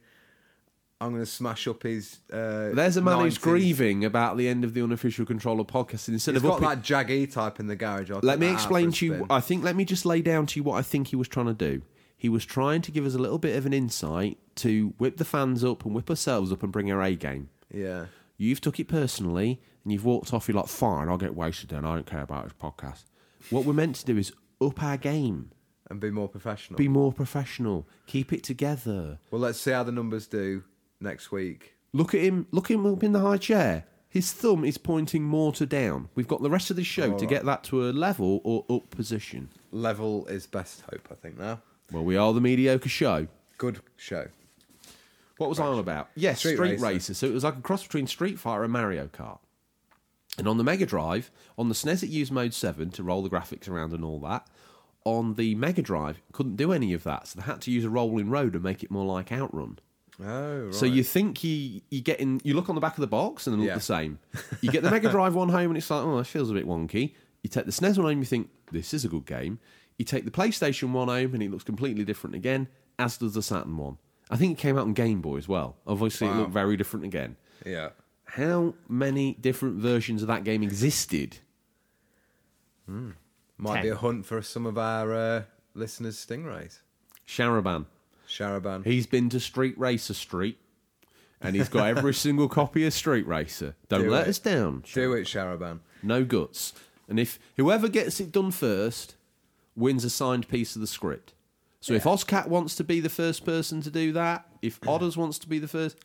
I'm going to smash up his. Uh, There's a man who's grieving about the end of the unofficial controller podcast. Instead He's of got upping- that jaggy type in the garage. I'll Let me explain to you. I think. Let me just lay down to you what I think he was trying to do. He was trying to give us a little bit of an insight to whip the fans up and whip ourselves up and bring our A game. Yeah. You've took it personally and you've walked off. You're like, fine, I'll get wasted then. I don't care about this podcast. What we're meant to do is up our game, And be more professional. be more professional, keep it together. well, let's see how the numbers do next week. Look at him. Look at him up in the high chair. His thumb is pointing more to down. We've got the rest of the show to Alright. get that to a level or up position. Level is best hope, I think, now. Well, we are the mediocre show. Good show. What was I on about? Yes, Street Street, Racer. Racer. So it was like a cross between Street Fighter and Mario Kart. And on the Mega Drive, on the SNES, it used Mode 7 to roll the graphics around and all that. On the Mega Drive, couldn't do any of that. So they had to use a rolling road and make it more like Outrun. Oh, right. So you think you you get in, you look on the back of the box and they look Yeah. the same. [LAUGHS] You get the Mega Drive one home and it's like, oh, this feels a bit wonky. You take the SNES one home, and you think this is a good game. You take the PlayStation one home and it looks completely different again, as does the Saturn one. I think it came out on Game Boy as well. Obviously, it looked very different again. Yeah. How many different versions of that game existed? Might Ten. be a hunt for some of our uh, listeners' stingrays. Sharaban. Sharaban. He's been to Street Racer Street, and he's got every [LAUGHS] single copy of Street Racer. Don't Do let it. us down. Do it, Sharaban. no guts. And if whoever gets it done first wins a signed piece of the script. So if Oscat wants to be the first person to do that, if [CLEARS THROAT] Odders wants to be the first,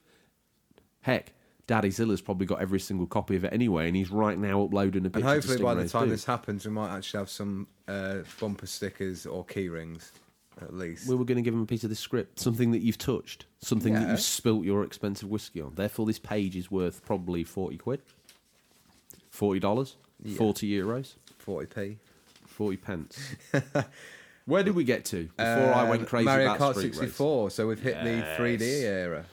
heck, Daddy Zilla's probably got every single copy of it anyway, and he's right now uploading a picture. And hopefully, by the time do. this happens, we might actually have some uh, bumper stickers or key rings, at least. we were going to give him a piece of this script, something that you've touched, something that you've spilt your expensive whiskey on. Therefore, this page is worth probably forty quid, forty dollars, Yeah. forty euros. 40p. 40 pence. [LAUGHS] Where did we get to before I went Um, crazy Mario about Kart Street 64. So we've hit the 3D era.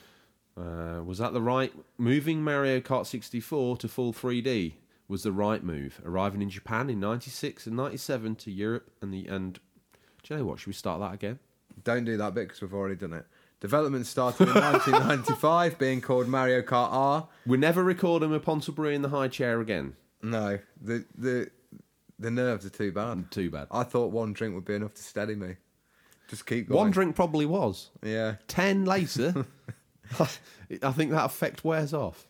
Uh, was that the right moving Mario Kart 64 to full 3D was the right move. Arriving in Japan in 96 and 97 to Europe and the and do you know what? Should we start that again? Don't do that bit because we've already done it. Development started in 1995, being called Mario Kart R. We're never recording with Ponsonbury in the high chair again. No, the the the nerves are too bad. Too bad. I thought one drink would be enough to steady me. Just keep going. One drink probably was. Yeah. 10 [LAUGHS] later, I think that effect wears off.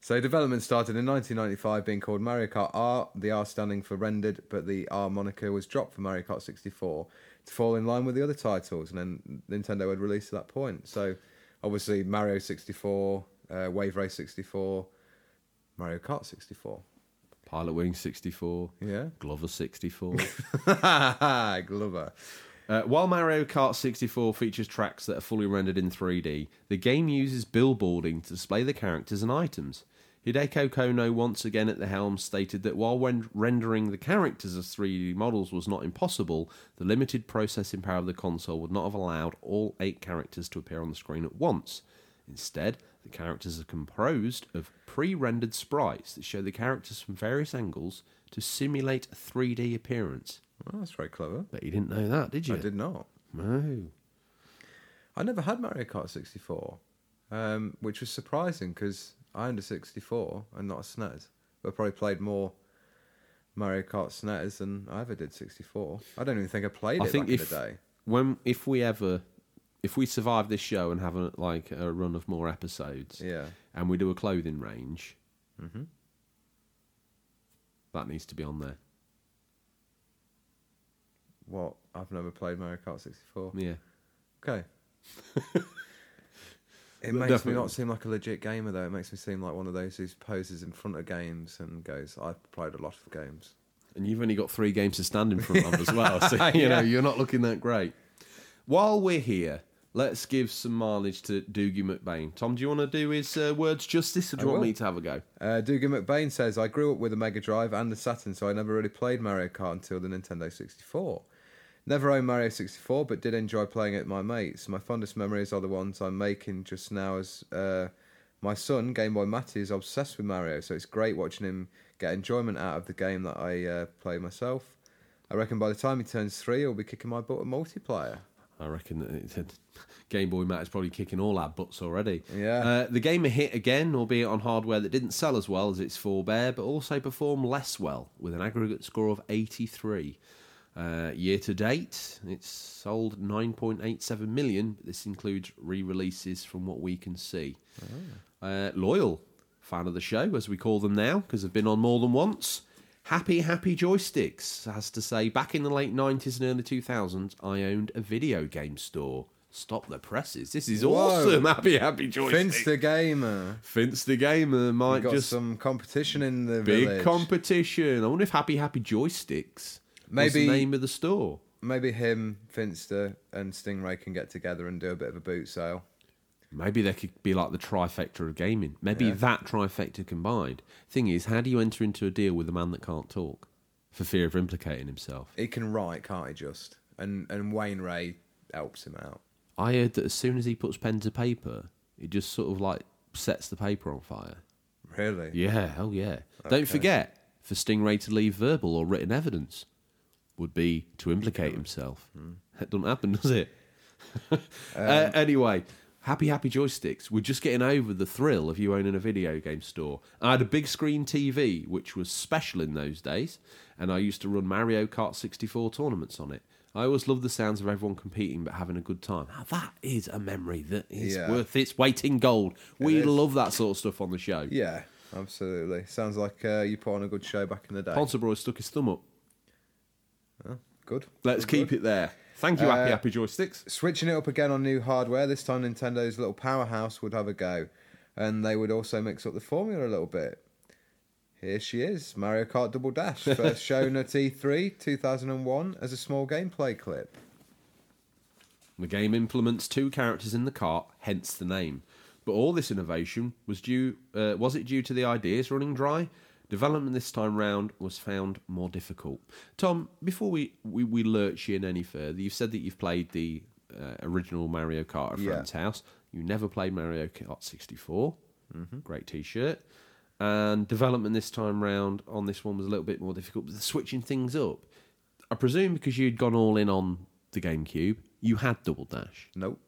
So development started in 1995, being called Mario Kart R. The R standing for rendered, but the R moniker was dropped for Mario Kart 64 to fall in line with the other titles, and then Nintendo had released at that point. So obviously Mario 64, uh, Wave Race 64, Mario Kart 64. Pilot Wing 64, Yeah. Glover 64. [LAUGHS] Glover. Uh, while Mario Kart 64 features tracks that are fully rendered in 3D, the game uses billboarding to display the characters and items. Hideki Konno, once again at the helm, stated that while rendering the characters as 3D models was not impossible, the limited processing power of the console would not have allowed all eight characters to appear on the screen at once. Instead, the characters are composed of pre rendered sprites that show the characters from various angles to simulate a 3D appearance. Well, that's very clever. But you didn't know that, did you? I did not. No. I never had Mario Kart 64, um, which was surprising because I owned a 64 and not a SNES. But I probably played more Mario Kart SNES than I ever did 64. I don't even think I played I it think back if in the day. when if we ever if we survive this show and have a, like a run of more episodes, Yeah. and we do a clothing range, mm-hmm. that needs to be on there. What? I've never played Mario Kart 64. Yeah, Okay. [LAUGHS] it makes definitely. me not seem like a legit gamer, though. It makes me seem like one of those who poses in front of games and goes, I've played a lot of games. and you've only got three games to stand in front of as well, so [LAUGHS] you Yeah. know you're not looking that great. While we're here, let's give some mileage to Doogie McBain. Tom, do you want to do his uh, words justice, or do you I want will. me to have a go? Uh, Dougie McBain says, I grew up with a Mega Drive and a Saturn, so I never really played Mario Kart until the Nintendo 64. Never owned Mario 64, but did enjoy playing it with my mates. My fondest memories are the ones I'm making just now as uh, my son, Game Boy Matty, is obsessed with Mario, so it's great watching him get enjoyment out of the game that I uh, play myself. I reckon by the time he turns three, he'll be kicking my butt at multiplayer. I reckon that it's a Game Boy Matt is probably kicking all our butts already. Yeah. Uh, the game hit again, albeit on hardware that didn't sell as well as its forebear, but also performed less well, with an aggregate score of 83. Uh, year to date, it's sold 9.87 million. But this includes re-releases from what we can see. Uh, loyal fan of the show, as we call them now, because they've been on more than once. Happy Happy Joysticks has to say, back in the late 90s and early 2000s, I owned a video game store. Stop the presses. This is Whoa. awesome. Happy Happy Joysticks. Vince the Gamer. Vince the Gamer might got just some competition in the big village. competition. I wonder if Happy Happy Joysticks was Maybe- the name of the store. Maybe him, Finster, and Stingray can get together and do a bit of a boot sale. Maybe they could be like the trifecta of gaming. Maybe Yeah. that trifecta combined. Thing is, how do you enter into a deal with a man that can't talk for fear of implicating himself? He can write, can't he? Just and and Wayne Ray helps him out. I heard that as soon as he puts pen to paper, it just sort of like sets the paper on fire. Really? Yeah, oh yeah. Okay. Don't forget, for Stingray to leave verbal or written evidence would be to implicate himself. [LAUGHS] That doesn't happen, does it? [LAUGHS] uh, anyway, happy, happy joysticks. We're just getting over the thrill of you owning a video game store. I had a big screen TV, which was special in those days, and I used to run Mario Kart 64 tournaments on it. I always loved the sounds of everyone competing but having a good time. Now, that is a memory that is Yeah. worth its weight in gold. We love that sort of stuff on the show. Yeah, absolutely. Sounds like uh, you put on a good show back in the day. Ponsonborough stuck his thumb up. Good. Let's Good, keep good. it there. Thank you, Uh, Happy Happy Joysticks. Switching it up again on new hardware. This time, Nintendo's little powerhouse would have a go, and they would also mix up the formula a little bit. Here she is, Mario Kart Double Dash, [LAUGHS] first shown at E3 2001 as a small gameplay clip. The game implements two characters in the cart, hence the name. But all this innovation was due. Uh, was it due to the ideas running dry? Development this time round was found more difficult. Tom, before we, we, we lurch in any further, you've said that you've played the uh, original Mario Kart at Yeah. friend's house. You never played Mario Kart 64. Great T-shirt. And development this time round on this one was a little bit more difficult. But switching things up, I presume because you'd gone all in on the GameCube, you had Double Dash. Nope.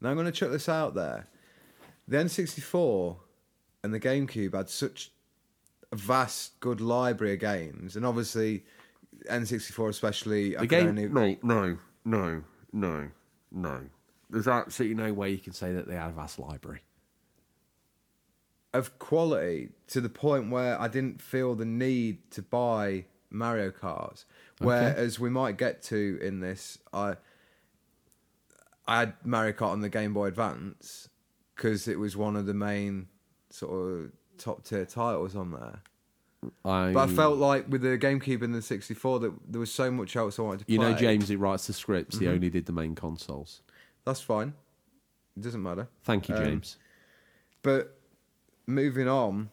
Now I'm going to chuck this out there. The N64 and the GameCube had such a vast, good library of games, and obviously N64 especially. The game, only- no, no, no, no, no. There's absolutely no way you can say that they had a vast library. of quality to the point where I didn't feel the need to buy Mario Kart. Whereas we might get to in this, I I had Mario Kart on the Game Boy Advance because it was one of the main sort of top tier titles on there. I, But I felt like with the GameCube and the 64 that there was so much else I wanted to play. you know, James, he writes the scripts. Mm-hmm. He only did the main consoles. That's fine. It doesn't matter. Thank you, Um, James. But moving on,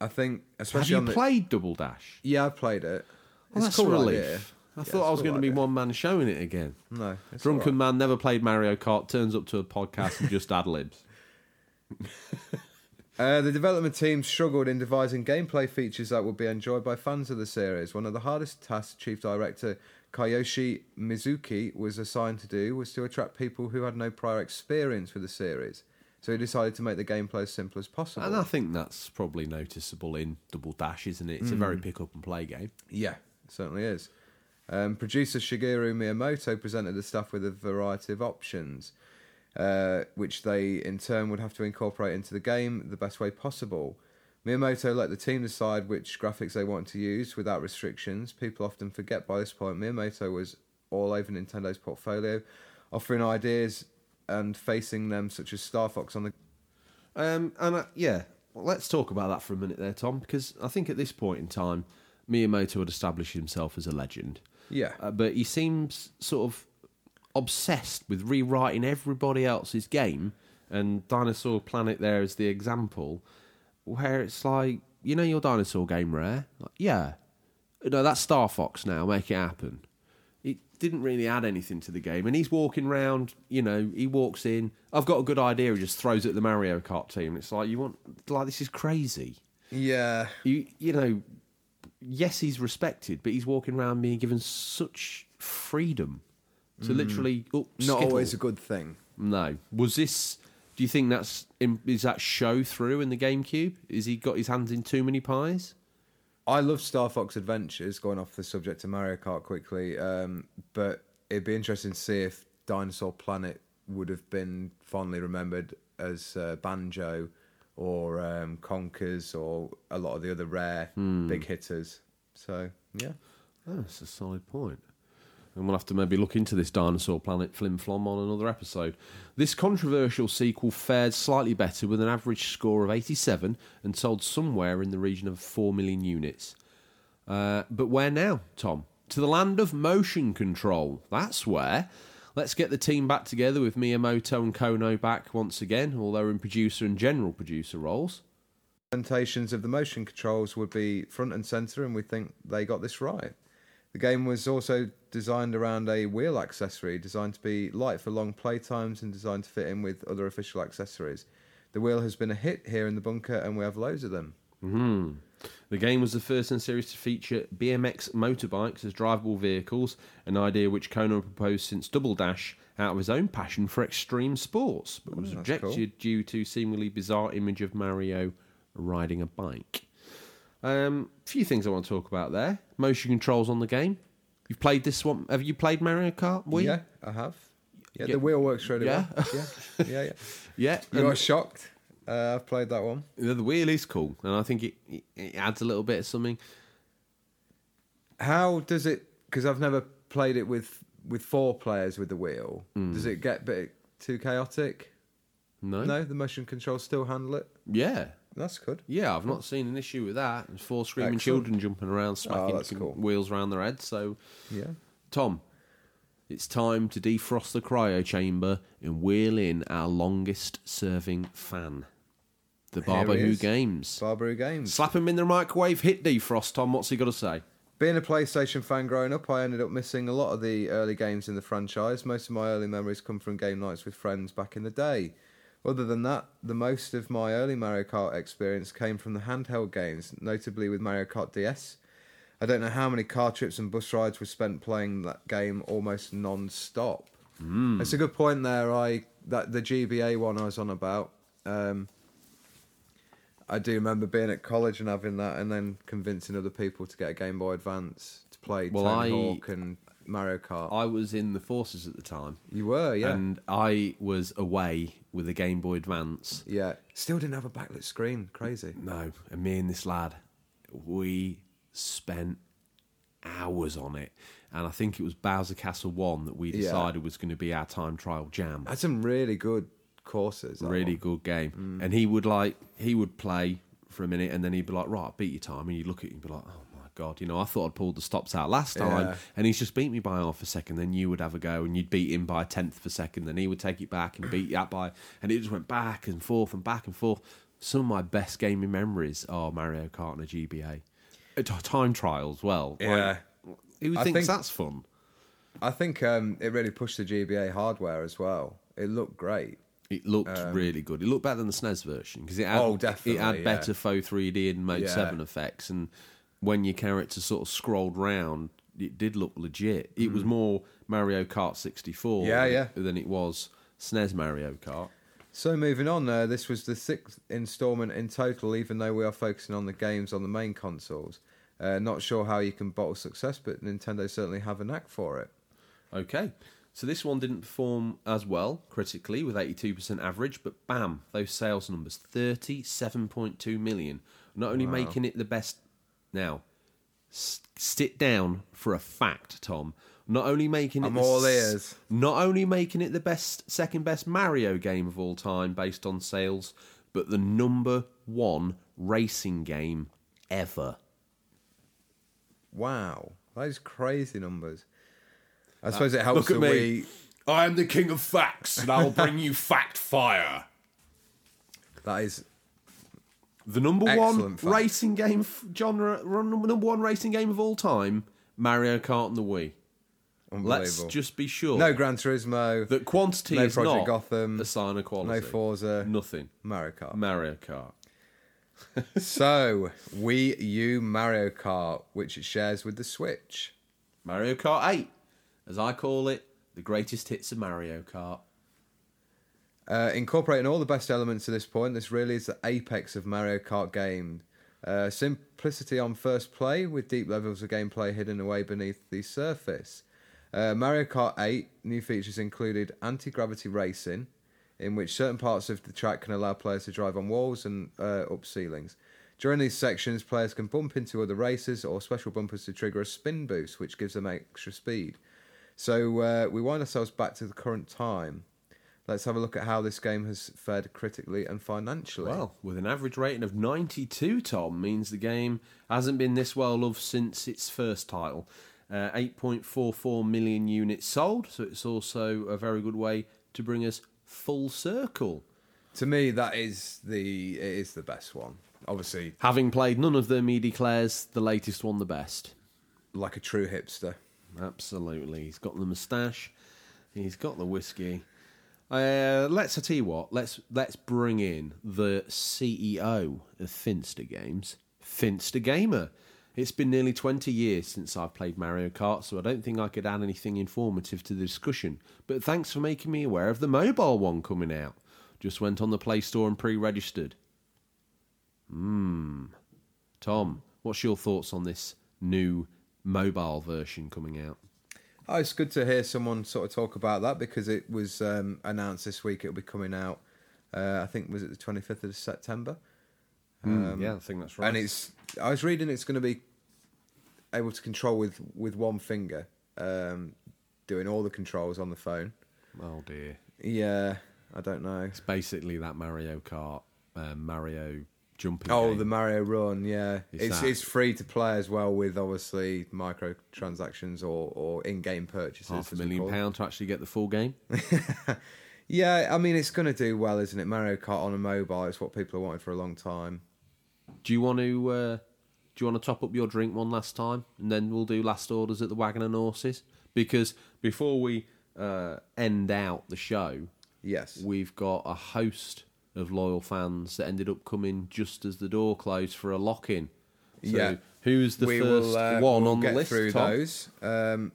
I think Have you on the played Double Dash? yeah, I played it. Well, It's that's a cool relief. idea. I Yeah, thought I was cool going to be one man showing it again. No, it's Drunken alright. man never played Mario Kart. Turns up to a podcast and just ad libs. [LAUGHS] Uh, the development team struggled in devising gameplay features that would be enjoyed by fans of the series. One of the hardest tasks Chief Director Kiyoshi Mizuki was assigned to do was to attract people who had no prior experience with the series. So he decided to make the gameplay as simple as possible. And I think that's probably noticeable in Double Dash, isn't it? It's a Mm. very pick up and play game. Yeah, it certainly is. Um, producer Shigeru Miyamoto presented the staff with a variety of options, uh, which they in turn would have to incorporate into the game the best way possible. Miyamoto let the team decide which graphics they want to use without restrictions. People often forget by this point Miyamoto was all over Nintendo's portfolio, offering ideas and facing them such as Star Fox on the Um, and uh, yeah, well, let's talk about that for a minute there, Tom, because I think at this point in time, Miyamoto had established himself as a legend. yeah. Uh, but he seems sort of obsessed with rewriting everybody else's game, and Dinosaur Planet there is the example, where it's like, you know, your dinosaur game, Rare? Like, yeah. No, that's Star Fox now, make it happen. It didn't really add anything to the game, and he's walking around, you know, he walks in, I've got a good idea, he just throws it at the Mario Kart team. It's like, you want, like, this is crazy. Yeah. You, you know, yes, he's respected, but he's walking around being given such freedom to literally up Mm. Not skittle. always a good thing. No, was this? Do you think that's in- is that show through in the GameCube? Is he got his hands in too many pies? I love Star Fox Adventures, going off the subject of Mario Kart quickly, um, but it'd be interesting to see if Dinosaur Planet would have been fondly remembered as uh, Banjo or um, Conkers or a lot of the other rare big hitters. So, yeah. Oh, that's a solid point. And we'll have to maybe look into this Dinosaur Planet flim flom on another episode. This controversial sequel fared slightly better with an average score of 87 and sold somewhere in the region of 4 million units. Uh, but where now, Tom? To the land of motion control. That's where. Let's get the team back together with Miyamoto and Konno back once again, although in producer and general producer roles. Implementations of the motion controls would be front and center, and we think they got this right. The game was also designed around a wheel accessory designed to be light for long playtimes and designed to fit in with other official accessories. The wheel has been a hit here in the bunker, and we have loads of them. hmm The game was the first in the series to feature BMX motorbikes as drivable vehicles, an idea which Konno proposed since Double Dash out of his own passion for extreme sports, but was Oh, rejected due to seemingly bizarre image of Mario riding a bike. Um, few things I want to talk about there. Motion controls on the game. You've played this one. Have you played Mario Kart? Wii? Yeah, I have. Yeah, Yeah. the wheel works really Yeah. well. Yeah, [LAUGHS] yeah, yeah. Yeah. You are shocked. Uh, I've played that one. the, the wheel is cool, and I think it, it, it adds a little bit of something. How does it? Because I've never played it with with four players with the wheel. Hmm. Does it get a bit too chaotic? No. No, the motion controls still handle it. Yeah. That's good. Yeah, I've not seen an issue with that. There's four screaming Excellent. children jumping around, oh, smacking that's cool. wheels around their heads. So, Yeah. Tom, it's time to defrost the cryo chamber and wheel in our longest serving fan, the Here Barber he Who is. Games. Barbary Games. Slap him in the microwave, hit defrost, Tom. What's he got to say? Being a PlayStation fan growing up, I ended up missing a lot of the early games in the franchise. Most of my early memories come from game nights with friends back in the day. Other than that, the most of my early Mario Kart experience came from the handheld games, notably with Mario Kart DS. I don't know how many car trips and bus rides were spent playing that game almost non-stop. Hmm. It's a good point there. I that the GBA one I was on about. Um, I do remember being at college and having that, and then convincing other people to get a Game Boy Advance to play Well, Tony I- Hawk and Mario Kart. I was in the forces at the time, you were, yeah, and I was away with a Game Boy Advance. yeah. Still didn't have a backlit screen. Crazy. No, and me and this lad, we spent hours on it. And I think it was Bowser Castle 1 that we Yeah. decided was going to be our time trial jam. Had some really good courses. that really one. good game. Mm. And he would like, he would play for a minute, and then he'd be like, "Right, I beat your time," and you'd look at him and be like, "Oh god, you know, I thought I'd pulled the stops out last time, Yeah. and he's just beat me by half a second. Then you would have a go, and you'd beat him by a tenth of a second. Then he would take it back and beat that by, and it just went back and forth and back and forth. Some of my best gaming memories are Mario Kart and a GBA, Uh, time trial as well. Like, Yeah. who I thinks think- that's fun? I think um, it really pushed the GBA hardware as well. It looked great. It looked really good. It looked better than the SNES version because it had Um, Oh, it had yeah. better faux 3D and Mode Yeah. Seven effects, and when your character sort of scrolled round, it did look legit. It was more Mario Kart 64, Mm. Yeah, yeah. than it was SNES Mario Kart. So moving on, uh, this was the sixth instalment in total. Even though we are focusing on the games on the main consoles, uh, not sure how you can bottle success, but Nintendo certainly have a knack for it. Okay. So this one didn't perform as well critically with 82% average, but bam, those sales numbers 37.2 million. Not only making it the best now, s- sit down for a fact, Tom. Not only making it I'm the all s- ears. Not only making it the best second best Mario game of all time based on sales, but the number 1 racing game ever. Wow, those crazy numbers. I uh, suppose it helps that me. we. I am the king of facts, and I will bring you fact fire. That is The number one fact. racing game genre, run- number one racing game of all time, Mario Kart and the Wii. Let's just be sure no Gran Turismo, that quantity no is Project not Gotham, a sign of quality. no Forza, Nothing. Mario Kart. Mario Kart. [LAUGHS] so Wii U Mario Kart, which it shares with the Switch. Mario Kart 8, as I call it, the greatest hits of Mario Kart. Uh, incorporating all the best elements to this point, this really is the apex of Mario Kart game. Uh, simplicity on first play, with deep levels of gameplay hidden away beneath the surface. Uh, Mario Kart 8 new features included anti gravity racing, in which certain parts of the track can allow players to drive on walls and uh, up ceilings. During these sections, players can bump into other racers or special bumpers to trigger a spin boost, which gives them extra speed. So uh, we wind ourselves back to the current time. Let's have a look at how this game has fared critically and financially. Well, with an average rating of 92, Tom, means the game hasn't been this well loved since its first title. Uh, 8.44 million units sold, so it's also a very good way to bring us full circle. to me, that is the it is the best one. Obviously, Having played none of them, he declares the latest one the best. like a true hipster. Absolutely. He's got the moustache, he's got the whiskey. Uh, let's I tell you what. Let's let's bring in the CEO of Finster Games, Finster Gamer. It's been nearly twenty years since I've played Mario Kart, so I don't think I could add anything informative to the discussion. But thanks for making me aware of the mobile one coming out. Just went on the Play Store and pre-registered. Hmm. Tom, what's your thoughts on this new mobile version coming out? Oh, it's good to hear someone sort of talk about that because it was um, announced this week. It'll be coming out. Uh, I think was it the twenty fifth of September. Um, yeah, I think that's right. And it's I was reading it's going to be able to control with with one finger, um, doing all the controls on the phone. oh dear, Yeah, I don't know. it's basically that Mario Kart, um, Mario jumping. Oh, game. the Mario Run, yeah. It's that- it's free to play as well with obviously microtransactions or, or in-game purchases. half a million pounds to actually get the full game. [LAUGHS] Yeah, I mean it's going to do well, isn't it? Mario Kart on a mobile is what people are wanting for a long time. Do you want to? Uh, do you want to top up your drink one last time, and then we'll do last orders at the Wagon and Horses? Because before we uh, end out the show, Yes. we've got a host of loyal fans that ended up coming just as the door closed for a lock-in. So Yeah. who's the we first will uh, one we'll on get the list? through Tom? those. Um,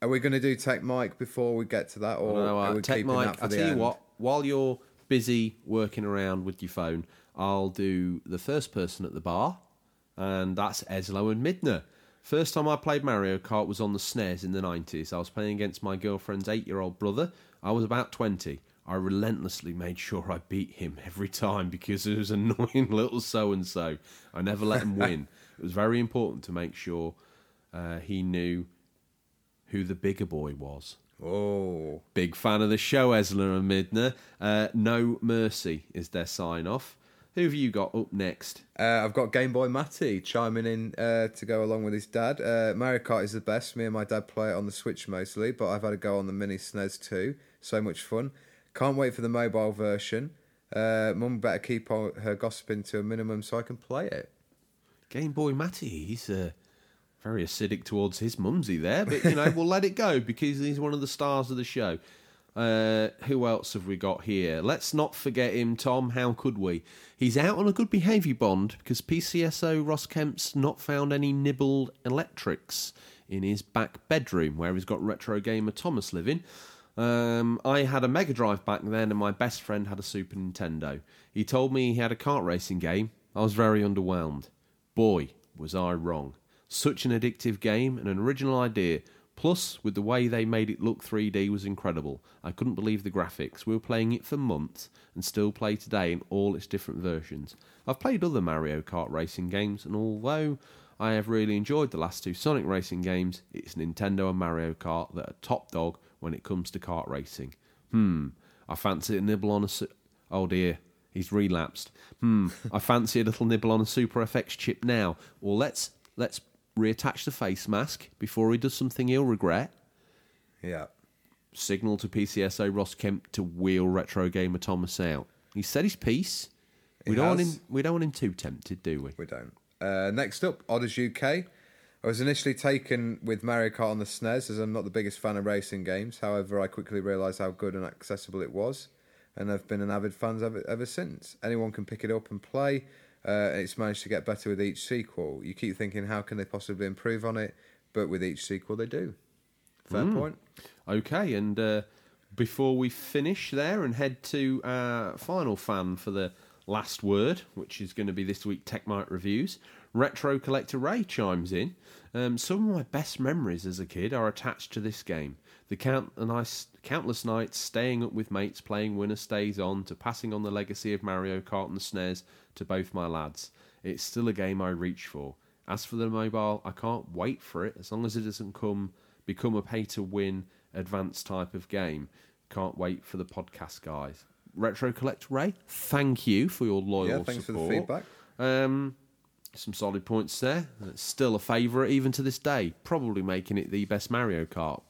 are we going to do Tech Mike before we get to that, or No, are uh, we Tech keeping Mike, that for I'll the tell you what, while you're busy working around with your phone, I'll do the first person at the bar, and that's Eslo and Midner. First time I played Mario Kart was on the SNES in the 90s. I was playing against my girlfriend's eight year old brother. I was about 20. I relentlessly made sure I beat him every time because it was annoying [LAUGHS] little so and so. I never let him win. [LAUGHS] It was very important to make sure uh, he knew who the bigger boy was. Oh, Big fan of the show, Esler and Midner. Uh, no Mercy is their sign off. Who have you got up next? Uh, I've got Game Boy Matty chiming in uh, to go along with his dad. Uh, Mario Kart is the best. Me and my dad play it on the Switch mostly, but I've had a go on the mini SNES too. So much fun. Can't wait for the mobile version. Uh, Mum better keep on her gossiping to a minimum so I can play it. Game Boy Matty. He's uh, very acidic towards his mumsy there, but you know we'll [LAUGHS] let it go because he's one of the stars of the show. Uh, who else have we got here? Let's not forget him, Tom. How could we? He's out on a good behaviour bond because PCSO Ross Kemp's not found any nibbled electrics in his back bedroom where he's got retro gamer Thomas living. Um, I had a Mega Drive back then, and my best friend had a Super Nintendo. He told me he had a kart racing game. I was very underwhelmed. Boy, was I wrong. Such an addictive game and an original idea. Plus, with the way they made it look 3D was incredible. I couldn't believe the graphics. We were playing it for months and still play today in all its different versions. I've played other Mario Kart racing games, and although I have really enjoyed the last two Sonic racing games, it's Nintendo and Mario Kart that are top dog when it comes to kart racing. Hmm, I fancy a nibble on a. Su- oh dear, he's relapsed. Hmm, I fancy a little nibble on a Super FX chip now. Well, let's let's reattach the face mask before he does something he'll regret. Yeah. Signal to PCSO Ross Kemp to wheel retro gamer Thomas out. He said his piece. We don't want him. We don't want him too tempted, do we? We don't. Uh, next up, Odders UK. I was initially taken with Mario Kart on the SNES as I'm not the biggest fan of racing games. However, I quickly realised how good and accessible it was, and I've been an avid fan ever, ever since. Anyone can pick it up and play. Uh, and it's managed to get better with each sequel. You keep thinking, how can they possibly improve on it? But with each sequel, they do. Fair point. Okay, and uh, before we finish there and head to our final fan for the last word, which is going to be this week Tech Mike reviews, Retro Collector Ray chimes in. Um, some of my best memories as a kid are attached to this game. The count and I, countless nights staying up with mates playing Winner Stays On to passing on the legacy of Mario Kart and SNES to both my lads. It's still a game I reach for. As for the mobile, I can't wait for it as long as it doesn't come become a pay to win advanced type of game. Can't wait for the podcast guys. Retro Collect Ray, thank you for your loyal Yeah, thanks support. for the feedback. Um, some solid points there. It's still a favourite even to this day. Probably making it the best Mario Kart.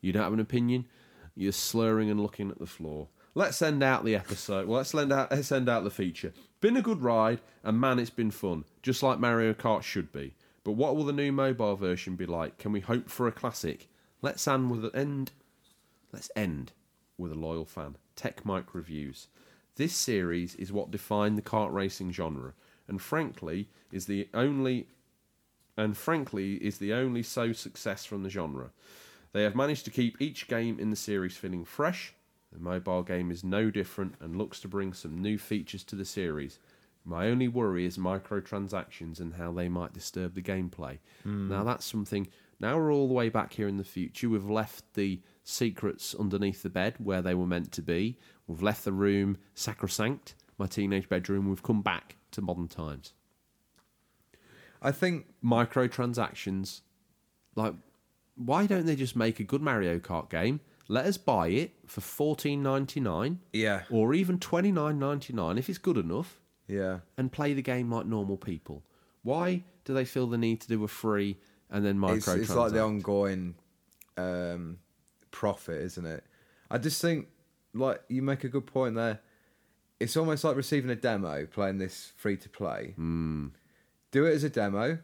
You don't have an opinion? You're slurring and looking at the floor. Let's end out the episode. Well, let's end out, let's end out the feature. Been a good ride, and man, it's been fun. Just like Mario Kart should be. But what will the new mobile version be like? Can we hope for a classic? Let's end with an end. Let's end with a loyal fan. Tech Mike reviews. This series is what defined the kart racing genre, and frankly is the only and frankly is the only so success from the genre. They have managed to keep each game in the series feeling fresh. The mobile game is no different and looks to bring some new features to the series. My only worry is microtransactions and how they might disturb the gameplay. Hmm. Now that's something. Now we're all the way back here in the future. We've left the secrets underneath the bed where they were meant to be. We've left the room sacrosanct, my teenage bedroom. We've come back to modern times I think microtransactions. Like, why don't they just make a good Mario Kart game? Let us buy it for fourteen ninety nine, Yeah. or even twenty nine ninety nine if it's good enough, Yeah. and play the game like normal people. Why do they feel the need to do a free and then It's, microtransact? it's like the ongoing um, profit, isn't it? I just think, like, you make a good point there. It's almost like receiving a demo, playing this free to play. Hmm. Do it as a demo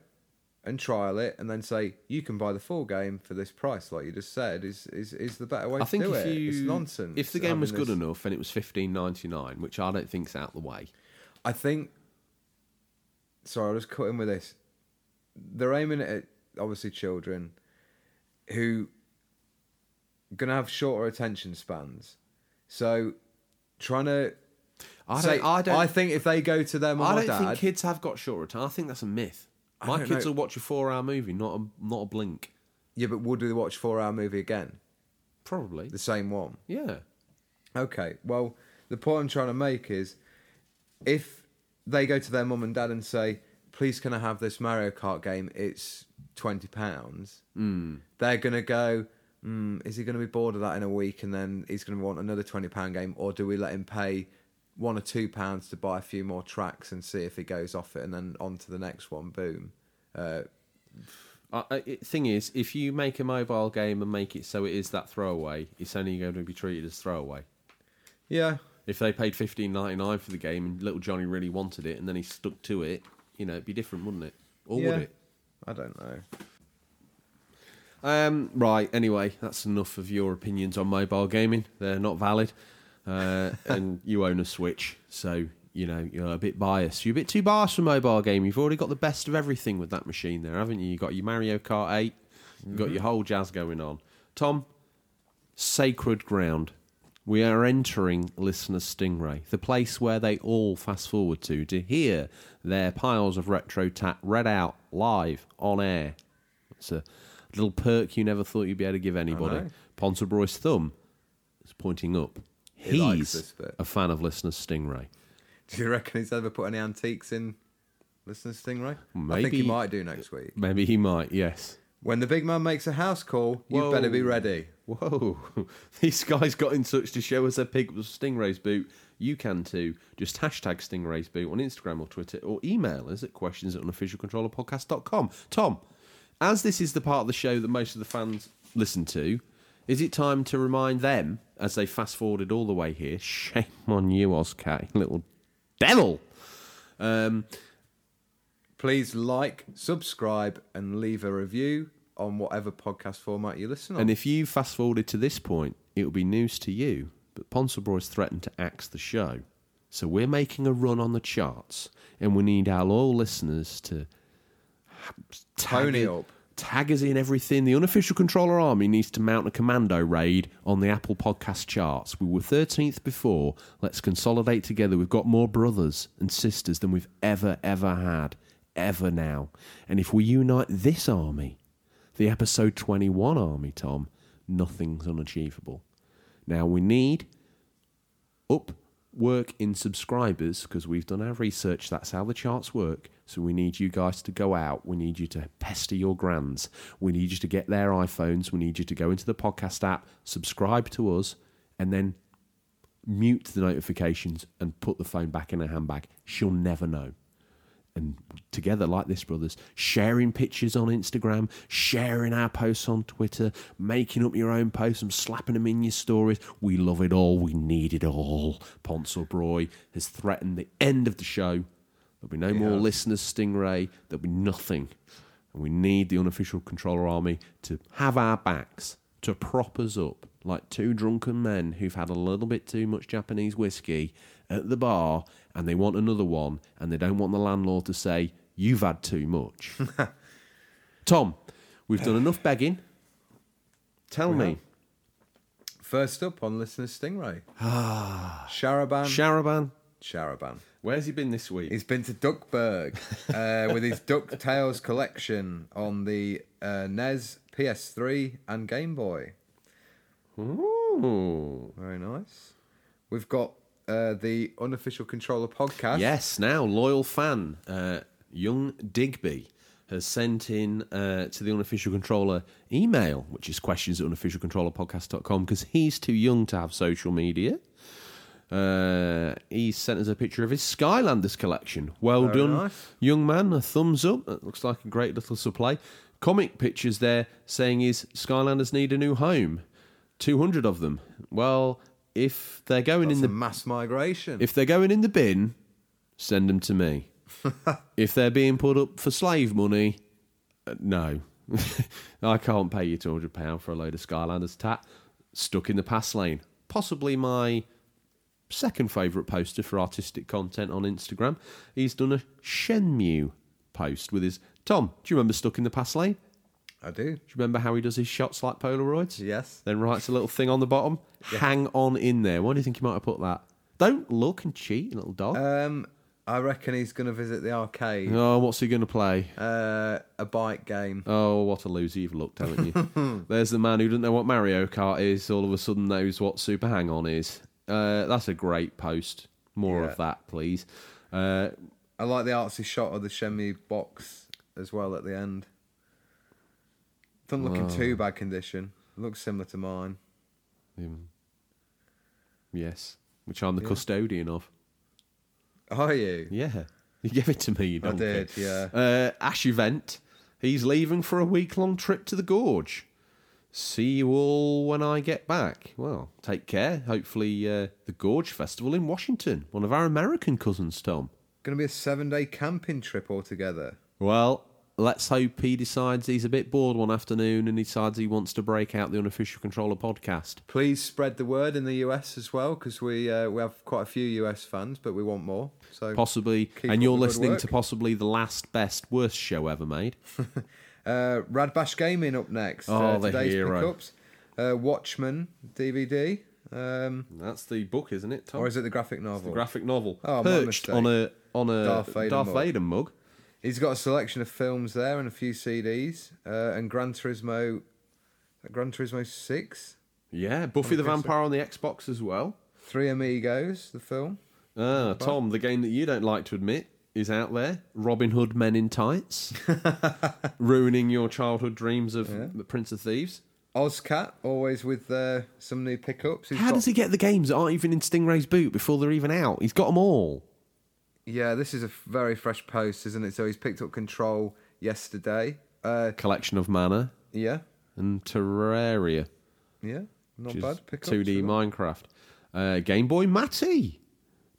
and trial it, and then say you can buy the full game for this price, like you just said, is is, is the better way I to think do if it. you it's nonsense. if the game was good this- enough and it was fifteen ninety nine, which I don't think's out the way. I think. Sorry, I'll just cut in with this. They're aiming at obviously children who gonna have shorter attention spans. So trying to I say, don't. I don't. think if they go to their mum I or don't dad, think kids have got shorter time. I think that's a myth. I My don't kids know. will watch a four hour movie, not a not a blink. yeah, but would they watch four hour movie again? Probably. The same one. Yeah. Okay, well, the point I'm trying to make is if they go to their mum and dad and say, please, can I have this Mario Kart game? It's £20, mm. they're going to go, mm, is he going to be bored of that in a week and then he's going to want another £20 game? Or do we let him pay one or two pounds to buy a few more tracks and see if he goes off it, and then on to the next one. Boom. Uh, Uh, thing is, if you make a mobile game and make it so it is that throwaway, it's only going to be treated as throwaway. yeah, If they paid fifteen ninety nine for the game and little Johnny really wanted it and then he stuck to it, you know, it'd be different, wouldn't it? Or yeah. would it? I don't know. Um, right. Anyway, that's enough of your opinions on mobile gaming. They're not valid, uh, and you own a Switch, so you know you're a bit biased. You're a bit too biased for mobile game. You've already got the best of everything with that machine there, haven't you? You got your Mario Kart Eight. You've got your whole jazz going on. Tom, sacred ground. We are entering listener Stingray, the place where they all fast forward to to hear their piles of retro tat read out live on air. It's a little perk you never thought you'd be able to give anybody. know. Ponterbroy's thumb is pointing up. He's this a fan of listener Stingray. Do you reckon he's ever put any antiques in Listener Stingray? I think he might do next week. Maybe he might, yes. When the big man makes a house call, you better be ready. Whoa, [LAUGHS] these guys got in touch to show us their pick of Stingray's boot. You can too. Just hashtag Stingray's boot on Instagram or Twitter or email us at questions at unofficialcontrollerpodcast.com. Tom, as this is the part of the show that most of the fans listen to, is it time to remind them, as they fast forwarded all the way here, [LAUGHS] shame on you, Oscar, little devil. Um, Please like, subscribe, and leave a review on whatever podcast format you listen on. And if you fast forwarded to this point, it will be news to you. But Ponsonbroy's threatened to axe the show. So we're making a run on the charts, and we need our loyal listeners to Tone it it- up. Tag us in everything. The unofficial controller army needs to mount a commando raid on the Apple Podcast charts. We were 13th before. Let's consolidate together. We've got more brothers and sisters than we've ever, ever had. Ever now. And if we unite this army, the episode 21 army, Tom, nothing's unachievable. Now we need up work in subscribers because we've done our research. That's how the charts work. So we need you guys to go out. We need you to pester your grands. We need you to get their iPhones. We need you to go into the podcast app, subscribe to us, and then mute the notifications and put the phone back in her handbag. She'll never know and together like this, brothers, sharing pictures on Instagram, sharing our posts on Twitter, making up your own posts and slapping them in your stories. We love it all. We need it all. Ponsel has threatened the end of the show. There'll be no more listeners, Stingray. There'll be nothing. And we need the unofficial controller army to have our backs, to prop us up like two drunken men who've had a little bit too much Japanese whiskey at the bar and they want another one and they don't want the landlord to say, You've had too much. [LAUGHS] Tom, we've done enough begging. Tell We me, have. First up on Listener Stingray. Ah. Sharaban. Sharaban, Sharaban. Where's he been this week? He's been to Duckburg uh, with his DuckTales collection on the uh, NES, PS3, and Game Boy. Ooh. Very nice. We've got uh, the unofficial controller podcast. Yes, now loyal fan, uh, young Digby has sent in uh, to the unofficial controller email, which is questions at unofficialcontrollerpodcast.com, because he's too young to have social media. Uh, he sent us a picture of his Skylanders collection. Well Very done, nice. young man. A thumbs up. That looks like a great little supply. Comic pictures there saying is Skylanders need a new home. 200 of them. Well, if they're going That's in a the mass migration. if they're going in the bin, send them to me. [LAUGHS] if they're being put up for slave money, uh, no. [LAUGHS] I can't pay you £200 for a load of Skylanders tat stuck in the pass lane. Possibly my second favourite poster for artistic content on Instagram. He's done a Shenmue post with his. Tom, do you remember Stuck in the Pass Lane? I do. Do you remember how he does his shots like Polaroids? Yes. Then writes a little thing on the bottom. [LAUGHS] Hang on in there. Why do you think he might have put that? Don't look and cheat, little dog. Um, I reckon he's going to visit the arcade. oh, what's he going to play? Uh, a bike game. Oh, what a loser you've looked, haven't you? [LAUGHS] There's the man who doesn't know what Mario Kart is, all of a sudden knows what Super Hang On is. Uh, that's a great post. More Yeah. of that, please. Uh, I like the artsy shot of the Shenmue box as well at the end. Doesn't look in too bad condition. Looks similar to mine. um, yes, which I'm the custodian of. Are you? Yeah, you gave it to me. You I did, yeah. Uh, Ash event. He's leaving for a week long trip to the Gorge. See you all when I get back. Well, take care. Hopefully, uh, the Gorge Festival in Washington, one of our American cousins, Tom. Going to be a seven day camping trip altogether. Well, let's hope he decides he's a bit bored one afternoon and decides he wants to break out the unofficial controller podcast. Please spread the word in the US as well, because we uh, we have quite a few US fans, but we want more. So Possibly, and you're listening to possibly the last, best, worst show ever made. [LAUGHS] Uh, Rad Bash Gaming up next. Oh, uh, the today's hero. pickups. Uh, Watchmen DVD. Um, That's the book, isn't it, Tom? or is it the graphic novel? the graphic novel Oh, my perched mistake. on a on a Darth Darth Vader Vader, mug. mug. He's got a selection of films there and a few CDs. Uh, and Gran Turismo. Gran Turismo 6. Yeah, Buffy the Vampire on the Xbox as well. Three Amigos, the film. Ah, Tom, the game that you don't like to admit is out there. Robin Hood Men in Tights, [LAUGHS] ruining your childhood dreams of the Prince of Thieves. Ozcat, always with uh, some new pickups. He's How got- does he get the games that aren't even in Stingray's boot before they're even out? He's got them all. Yeah, this is a very fresh post, isn't it? So he's picked up Control yesterday. Uh, Collection of Mana yeah, and Terraria, yeah, not bad. Pickups 2D. Minecraft. Uh, Game Boy Matty.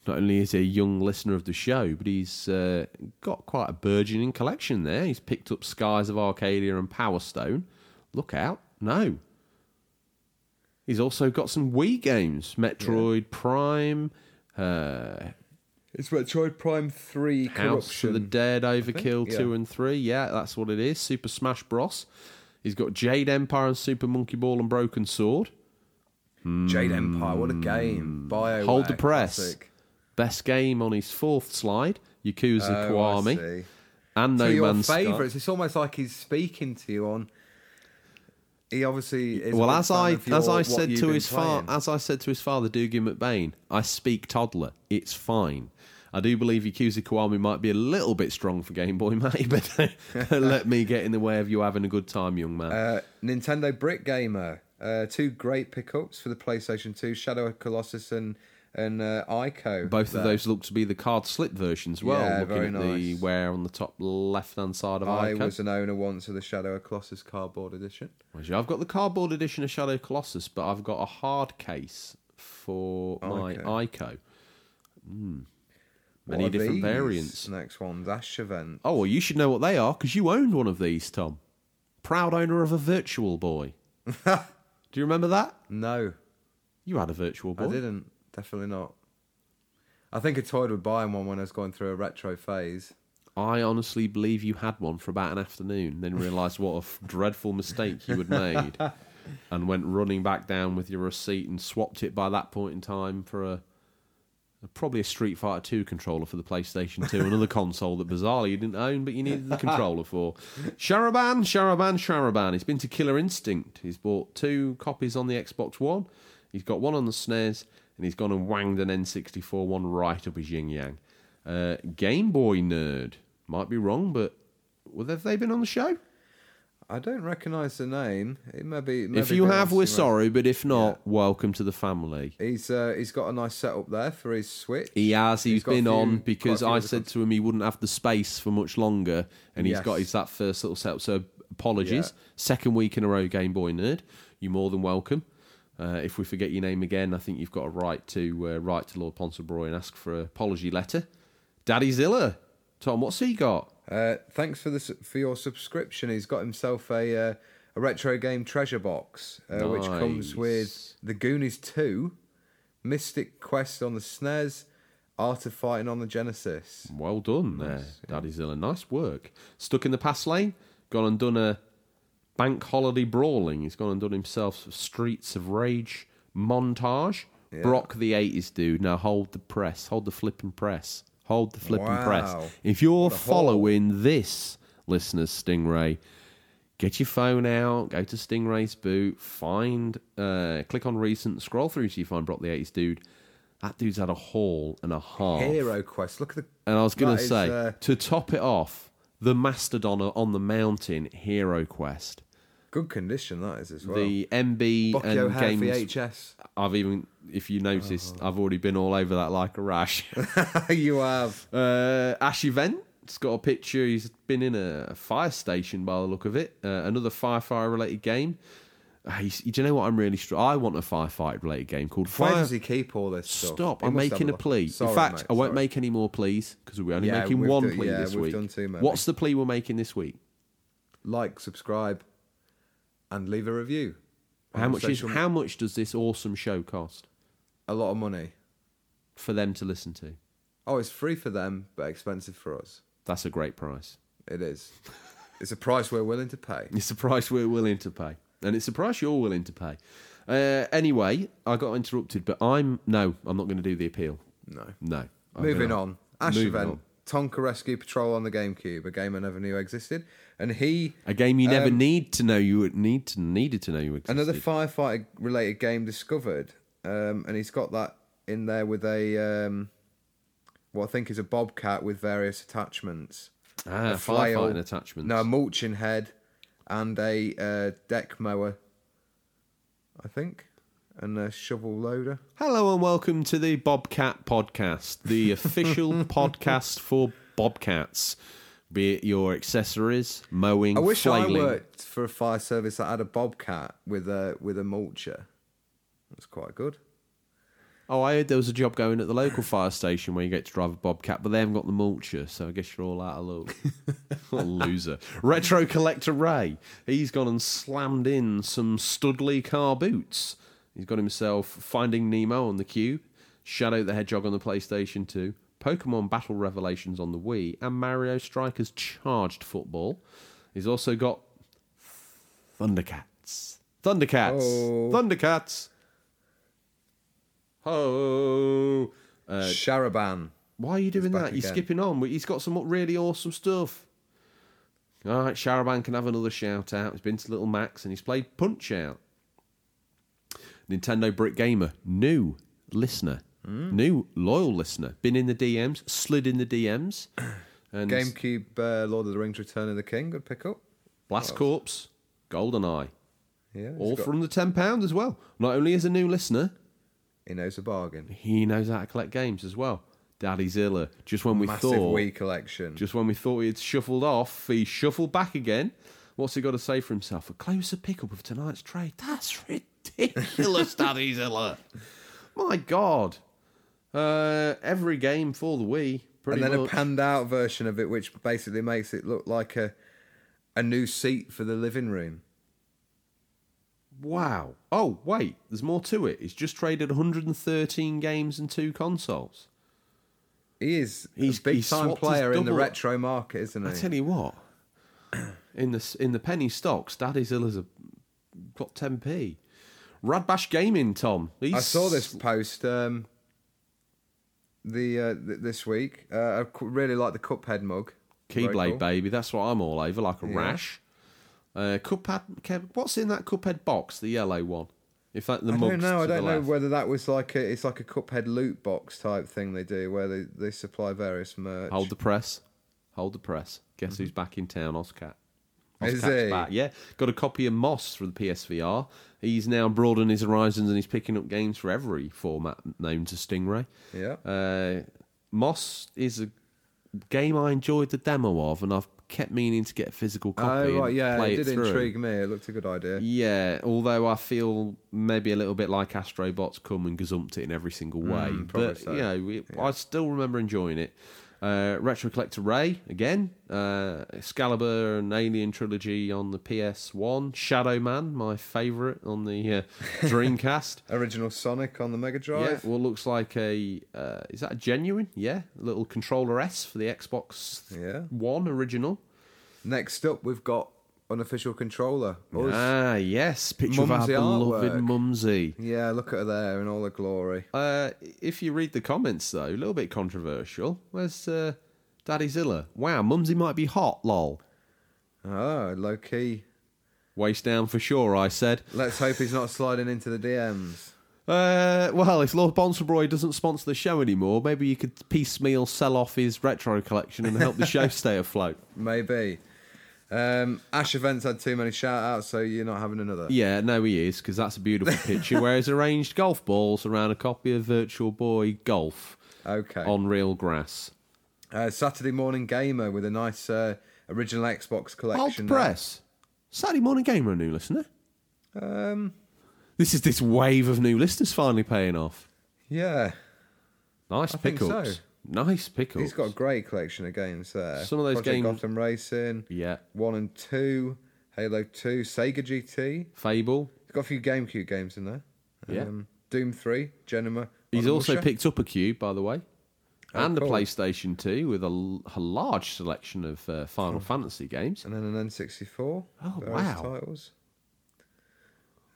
Not only is he a young listener of the show, but he's uh, got quite a burgeoning collection there. He's picked up Skies of Arcadia and Power Stone. Look out. No. He's also got some Wii games Metroid Prime, uh, It's Metroid Prime Three House Corruption. of the Dead, Overkill yeah. 2 and 3. Yeah, that's what it is. Super Smash Bros. He's got Jade Empire and Super Monkey Ball and Broken Sword. Jade Empire, what a game! BioWare, Hmm. Hold the press. classic. Best game on his fourth slide, Yakuza Oh, Kiwami, and So No your Man's Sky. favourites. It's almost like he's speaking to you on. He obviously is. Well, as I your- as I said to his father, as I said to his father, Doogie McBain, I speak toddler. It's fine. I do believe Yakuza Kiwami might be a little bit strong for Game Boy, [LAUGHS] mate, but [LAUGHS] let me get in the way of you having a good time, young man. Uh, Nintendo Brick Gamer. Uh, two great pickups for the PlayStation 2, Shadow of Colossus and and uh, Ico. Both there. of those look to be the card slip versions. Well, Yeah, looking very at the wear on the top left hand side of I Ico. was an owner once of the Shadow of Colossus cardboard edition. I've got the cardboard edition of Shadow Colossus, but I've got a hard case for my Okay. Ico. Mm. Many different these variants. Next one, Dash Event. Oh, well, you should know what they are because you owned one of these, Tom. Proud owner of a Virtual Boy. [LAUGHS] Do you remember that? No, You had a Virtual Boy. I didn't. Definitely not. I think I toyed with buying one when I was going through a retro phase. I honestly believe you had one for about an afternoon, then realised what a f- dreadful mistake you had made, [LAUGHS] and went running back down with your receipt and swapped it by that point in time for a, a- probably a Street Fighter 2 controller for the PlayStation 2, another console that bizarrely you didn't own but you needed the controller for. [LAUGHS] Sharaban, Sharaban, Sharaban. He's been to Killer Instinct. He's bought two copies on the Xbox One. He's got one on the SNES, and he's gone and wanged an N64 one right up his yin yang. Uh, Game Boy nerd. Might be wrong, but well, have they been on the show? I don't recognise the name. It may be. it may if be you have, we're sorry, but if not, Yeah. welcome to the family. He's uh, he's got a nice setup there for his Switch. He has. He's He's been few- on because I said to him he wouldn't have the space for much longer, and he's got Yes. his that first little setup. So apologies. Yeah. Second week in a row, Game Boy nerd. You're more than welcome. Uh, if we forget your name again, I think you've got a right to uh, write to Lord Ponsonbury and ask for an apology letter. Daddy Zilla, Tom, what's he got? Uh, thanks for this for your subscription. He's got himself a uh, a retro game treasure box, uh, which comes with the Goonies Two, Mystic Quest on the SNES, Art of Fighting on the Genesis. Well done there, Daddy Zilla. Nice work. Stuck in the pass lane, gone and done a bank holiday brawling. He's gone and done himself Streets of Rage montage. Yeah. Brock the 80s dude. Now hold the press. Hold the flipping press. Hold the flipping Wow. press. If you're The following this, listeners, Stingray, get your phone out, go to Stingray's boot, find, uh, click on recent, scroll through till you find Brock the 80s dude. That dude's had a haul and a half. Hero Quest. Look at the. And I was going to is, say, uh, to top it off, the Mastodon on the Mountain Hero Quest. Good condition that is as well. The MB Bocchio and games. VHS. I've even, if you noticed, Oh. I've already been all over that like a rash. [LAUGHS] you have. Uh, Ash Event. It's got a picture. He's been in a fire station by the look of it. Uh, another firefighter related game. Uh, do you know what I'm really? Str- I want a firefight related game called Where Fire. does he keep all this stuff? Stop! He I'm making a plea. Sorry, in fact, mate, I won't sorry. make any more pleas because we're only Yeah, making one done- plea yeah, this week. done too many. What's the plea we're making this week? Like, subscribe, and leave a review. How much is how much does this awesome show cost A lot of money. for them to listen to? Oh, it's free for them, but expensive for us. That's a great price. It is. [LAUGHS] It's a price we're willing to pay. It's a price we're willing to pay, and it's a price you're willing to pay. Uh, anyway, I got interrupted, but I'm no, I'm not going to do the appeal. No. No. I'm Moving gonna- on. Ash Moving event. on. Tonka Rescue Patrol on the GameCube, a game I never knew existed. And he A game you never Um, need to know you would need to needed to know you existed. another firefighter related game discovered. Um, and he's got that in there with a um, what I think is a bobcat with various attachments. ah, a flail, firefighting attachments. No, a mulching head and a uh, deck mower. I think. And a shovel loader. Hello and welcome to the Bobcat Podcast, the [LAUGHS] official podcast for bobcats. Be it your accessories, mowing, I wish flailing. I worked for a fire service that had a bobcat with a with a mulcher. That's quite good. Oh, I heard there was a job going at the local fire station where you get to drive a bobcat, but they haven't got the mulcher, so I guess you're all out of luck. [LAUGHS] what a loser. Retro collector Ray, he's gone and slammed in some Studley car boots. He's got himself Finding Nemo on the queue, Shadow the Hedgehog on the PlayStation 2, Pokemon Battle Revelations on the Wii, and Mario Strikers Charged Football. He's also got Thundercats. Thundercats. Oh. Thundercats. Oh. Uh, Sharaban. why are you doing that? You're skipping on. He's got some really awesome stuff. All right, Sharaban can have another shout out. He's been to Little Mac's and he's played Punch Out. Nintendo Brick Gamer, new listener, Hmm. new loyal listener. Been in the DMs, slid in the DMs. [CLEARS THROAT] And GameCube uh, Lord of the Rings Return of the King, good pick up. Blast Corps, GoldenEye. Yeah, All from the £10 as well. Not only is a new listener, he knows a bargain. he knows how to collect games as well. Daddy Zilla. Just when we thought Massive thought Wii collection. Just when we thought he had shuffled off, he shuffled back again. What's he got to say for himself? A closer pickup of tonight's trade. That's [LAUGHS] ridiculous, Daddy Zilla. [LAUGHS] My God. Uh, every game for the Wii, pretty and then much. a panned out version of it, which basically makes it look like a a new seat for the living room. wow. Oh, wait, there's more to it. He's just traded 113 games and two consoles. He is He's- a big he's time player in the retro market, isn't he? I tell you what, [CLEARS THROAT] in the in the penny stocks, Daddy's Daddy Zilla's a, got 10p. Radbash Gaming, Tom. He's, I saw this post um, the uh, th- this week. Uh, I really like the Cuphead mug. Keyblade cool. baby. That's what I'm all over, like a Yeah. rash. Uh, Cuphead. What's in that Cuphead box? The yellow one. If that the I don't know. I don't know left. whether that was like a it's like a Cuphead loot box type thing they do where they, they supply various merch. Hold the press. Hold the press. Guess who's back in town? Ozcat. Mm-hmm. Is he? back. Yeah, got a copy of Moss for the PSVR. He's now broadened his horizons and he's picking up games for every format known to Stingray. Yeah. Uh, Moss is a game I enjoyed the demo of, and I've kept meaning to get a physical copy. Oh right, yeah, it did intrigue me. It looked a good idea. Yeah, although I feel maybe a little bit like Astrobots come and gazumped it in every single way. Mm, but, so. you know, it, I still remember enjoying it. Uh, Retro Collector Ray, again. Uh, Excalibur and Alien Trilogy on the PS1. Shadow Man, my favourite on the uh, [LAUGHS] Dreamcast. Original Sonic on the Mega yeah, Drive. what looks like a. Uh, is that a genuine? Yeah, a little controller S for the Xbox Yeah. One original. Next up, we've got unofficial controller. Us. Ah, yes. Picture of Mumsy our beloved artwork. Mumsy. Yeah, look at her there in all her glory. Uh, if you read the comments, though, a little bit controversial. Where's uh, Daddy Zilla? Wow, Mumsy might be hot, lol. Oh, low key. Waist down for sure, I said. Let's hope he's not sliding into the DMs. Uh, well, if Lord Bonsabroy doesn't sponsor the show anymore, maybe you could piecemeal sell off his retro collection and help the show [LAUGHS] stay afloat. Maybe. Um, Ash Events had too many shout outs, so you're not having another. Yeah, no, he is because that's a beautiful picture where he's arranged golf balls around a copy of Virtual Boy Golf Okay. on real grass. Uh, Saturday Morning Gamer with a nice uh, original Xbox Hold collection. press. Saturday morning gamer, a new listener. Um, This is this wave of new listeners finally paying off. yeah, Nice I think pickups. so. Nice pickups. he's got a great collection of games there. Some of those Project games- Gotham Racing, yeah. one and two, Halo Two, Sega GT. Fable. He's got a few GameCube games in there. Yeah. Um, Doom Three, Genema. He's also picked up a cube, by the way, Oh, and cool. a PlayStation 2 with a large selection of uh, Final Fantasy games. and then an N64. Oh, wow. Titles.